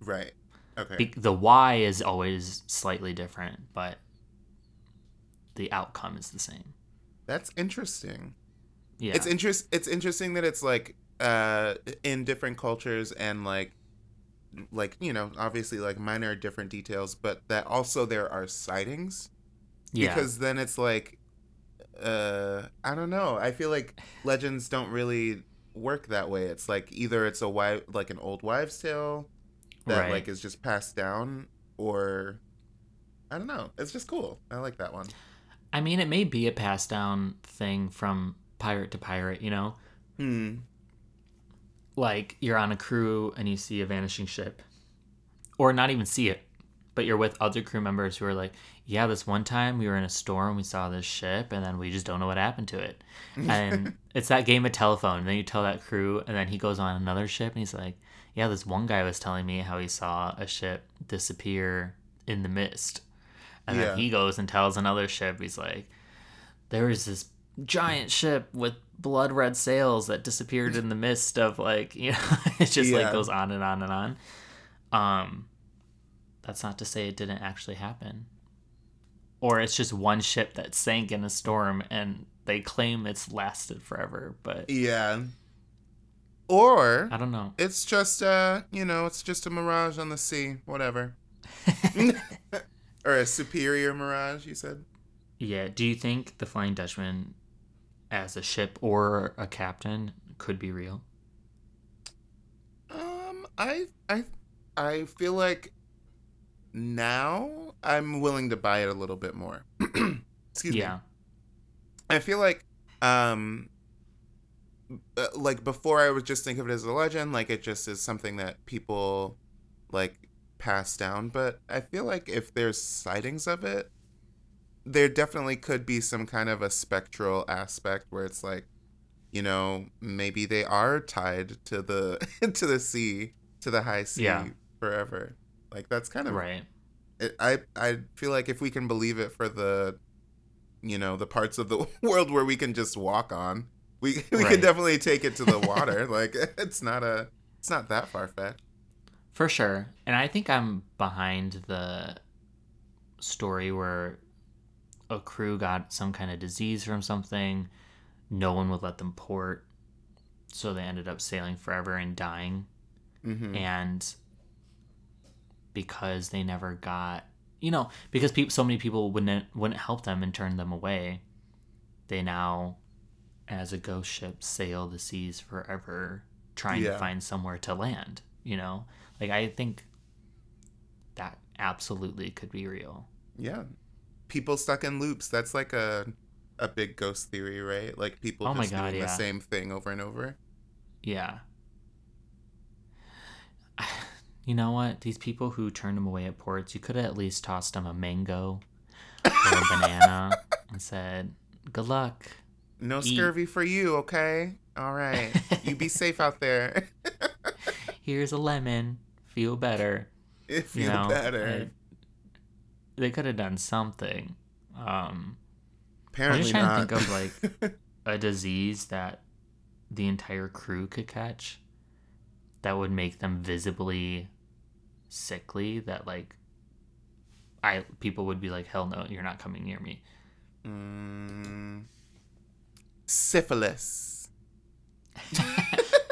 Right. Okay. Be- the why is always slightly different, but the outcome is the same. That's interesting. Yeah. It's interest. It's interesting that it's like uh in different cultures and like like you know obviously like minor different details, but that also there are sightings yeah. because then it's like uh I don't know. I feel like legends don't really work that way. It's like either it's a wife like an old wives tale that Right. like is just passed down or I don't know. It's just cool. I like that one. I mean, it may be a passed down thing from pirate to pirate, you know? Hmm. Like you're on a crew and you see a vanishing ship. Or not even see it but you're with other crew members who are like yeah this one time we were in a storm we saw this ship and then we just don't know what happened to it. <laughs> And it's that game of telephone. And then you tell that crew and then he goes on another ship and he's like yeah this one guy was telling me how he saw a ship disappear in the mist. And Yeah. then he goes and tells another ship he's like there was this giant ship with blood red sails that disappeared in the mist of like <laughs> you know it just Yeah. like goes on and on and on um that's not to say it didn't actually happen or it's just one ship that sank in a storm and they claim it's lasted forever but Yeah. Or i don't know it's just uh, you know, it's just a mirage on the sea, whatever. <laughs> or a superior mirage, you said? yeah do you think the flying dutchman as a ship or a captain could be real Um, I I I feel like now I'm willing to buy it a little bit more. <clears throat> Excuse me. yeah I feel like um uh, like before I would just think of it as a legend, like it just is something that people like pass down, but I feel like if there's sightings of it, there definitely could be some kind of a spectral aspect where it's like you know, maybe they are tied to the <laughs> to the sea, to the high sea Yeah. forever. Like that's kind of right it, I I feel like if we can believe it for the you know the parts of the <laughs> world where we can just walk on, we <laughs> we Right. can definitely take it to the water. like it's not a it's not that far fetched. For sure. And I think I'm behind the story where a crew got some kind of disease from something. No one would let them port. So they ended up sailing forever and dying. Mm-hmm. And because they never got, you know, because people, so many people wouldn't wouldn't help them and turn them away, they now, as a ghost ship, sail the seas forever, trying Yeah. to find somewhere to land. You know, like I think that absolutely could be real. Yeah, people stuck in loops. That's like a a big ghost theory, right? Like people Oh just God, doing yeah. the same thing over and over. Yeah. <sighs> You know what? These people who turned him away at ports, you could have at least tossed him a mango or a banana <laughs> and said, "Good luck." No Eat. scurvy for you, okay? All right, you be safe out there. <laughs> Here's a lemon. Feel better. <laughs> You you know, better. They could have done something. Um, I'm just trying not. to think of like <laughs> a disease that the entire crew could catch that would make them visibly sickly. That like, I people would be like, "Hell no, you're not coming near me." Mm, syphilis. <laughs>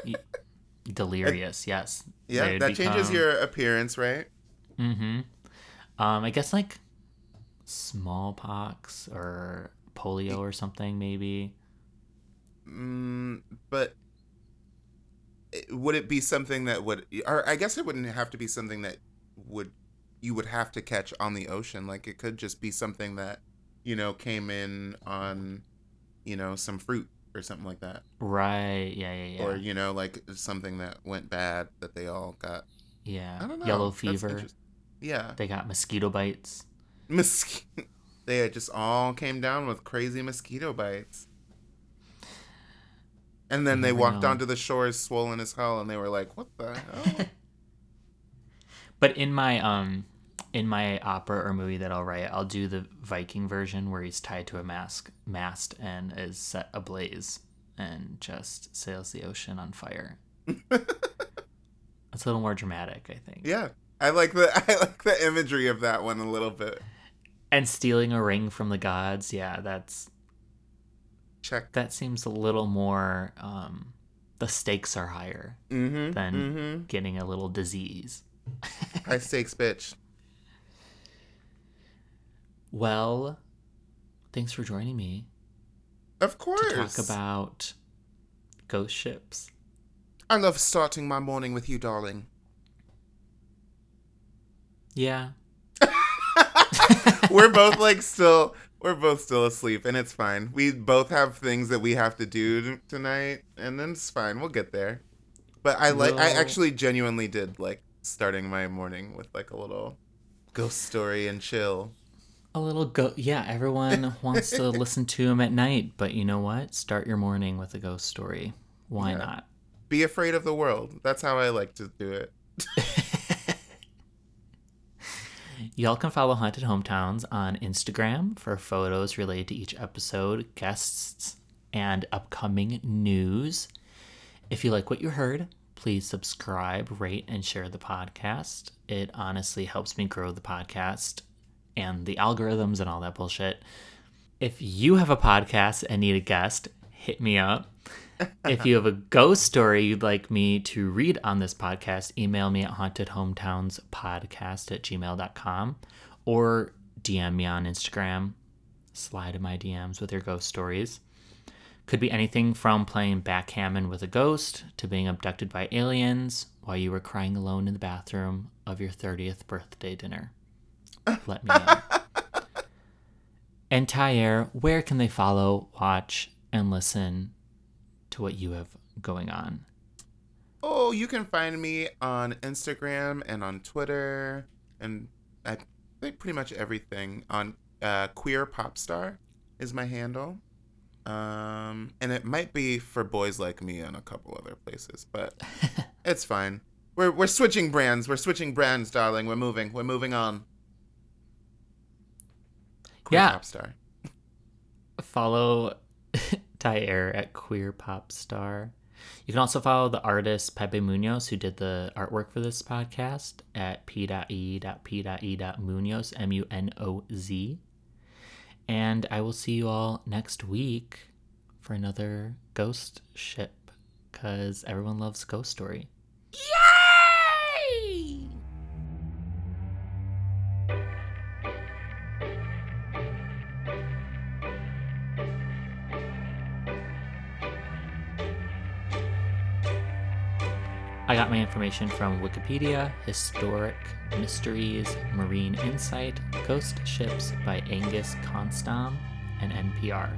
<laughs> Delirious, yes. Yeah, They'd that changes your appearance, right? Mm-hmm. Um, I guess like smallpox or polio or something, maybe. Mm, but would it be something that would, or I guess it wouldn't have to be something that would you would have to catch on the ocean. Like it could just be something that you know came in on, you know, some fruit or something like that, Right. Yeah. Yeah. Yeah. or you know, like something that went bad that they all got. yeah. I don't know. Yellow fever. Yeah, They got mosquito bites. Mos- <laughs> they just all came down with crazy mosquito bites. And then they walked know. onto the shores swollen as hell and they were like, What the <laughs> hell? But in my um in my opera or movie that I'll write, I'll do the Viking version where he's tied to a mask mast and is set ablaze and just sails the ocean on fire. <laughs> It's a little more dramatic, I think. yeah. I like the <laughs> I like the imagery of that one a little bit. And stealing a ring from the gods, yeah, that's Check. that seems a little more um the stakes are higher Mm-hmm. than mm-hmm. getting a little disease. High stakes bitch. Well, thanks for joining me Of course. to course. talk about ghost ships. I love starting my morning with you, darling. Yeah. <laughs> we're both like still we're both still asleep and it's fine. We both have things that we have to do tonight and then it's fine. We'll get there. But I like I actually genuinely did like starting my morning with like a little ghost story and chill. A little go yeah, everyone <laughs> wants to listen to him at night, but you know what? Start your morning with a ghost story. Why Yeah. not? Be afraid of the world. That's how I like to do it. <laughs> Y'all can follow Haunted Hometowns on Instagram for photos related to each episode, guests, and upcoming news. If you like what you heard, please subscribe, rate, and share the podcast. It honestly helps me grow the podcast and the algorithms and all that bullshit. If you have a podcast and need a guest, hit me up. If you have a ghost story you'd like me to read on this podcast, email me at hauntedhometownspodcast at gmail.com or DM me on Instagram. Slide in my DMs with your ghost stories. Could be anything from playing backgammon with a ghost to being abducted by aliens while you were crying alone in the bathroom of your 30th birthday dinner. Let me know. <laughs> and Thair, where can they follow, watch, and listen to what you have going on? Oh, you can find me on Instagram and on Twitter and I think pretty much everything on uh, queer pop star is my handle. Um, and it might be for boys like me on a couple other places, but <laughs> it's fine. We're we're switching brands. We're switching brands, darling. We're moving. We're moving on. Queer Yeah. pop star. follow <laughs> Thair at Queer Pop Star. You can also follow the artist Pepe Munoz, who did the artwork for this podcast, at p.e.p.e.munoz, M U N O Z. And I will see you all next week for another ghost ship, because everyone loves Ghost Story. Yay! I got my information from Wikipedia, Historic Mysteries, Marine Insight, Ghost Ships by Angus Konstam, and NPR.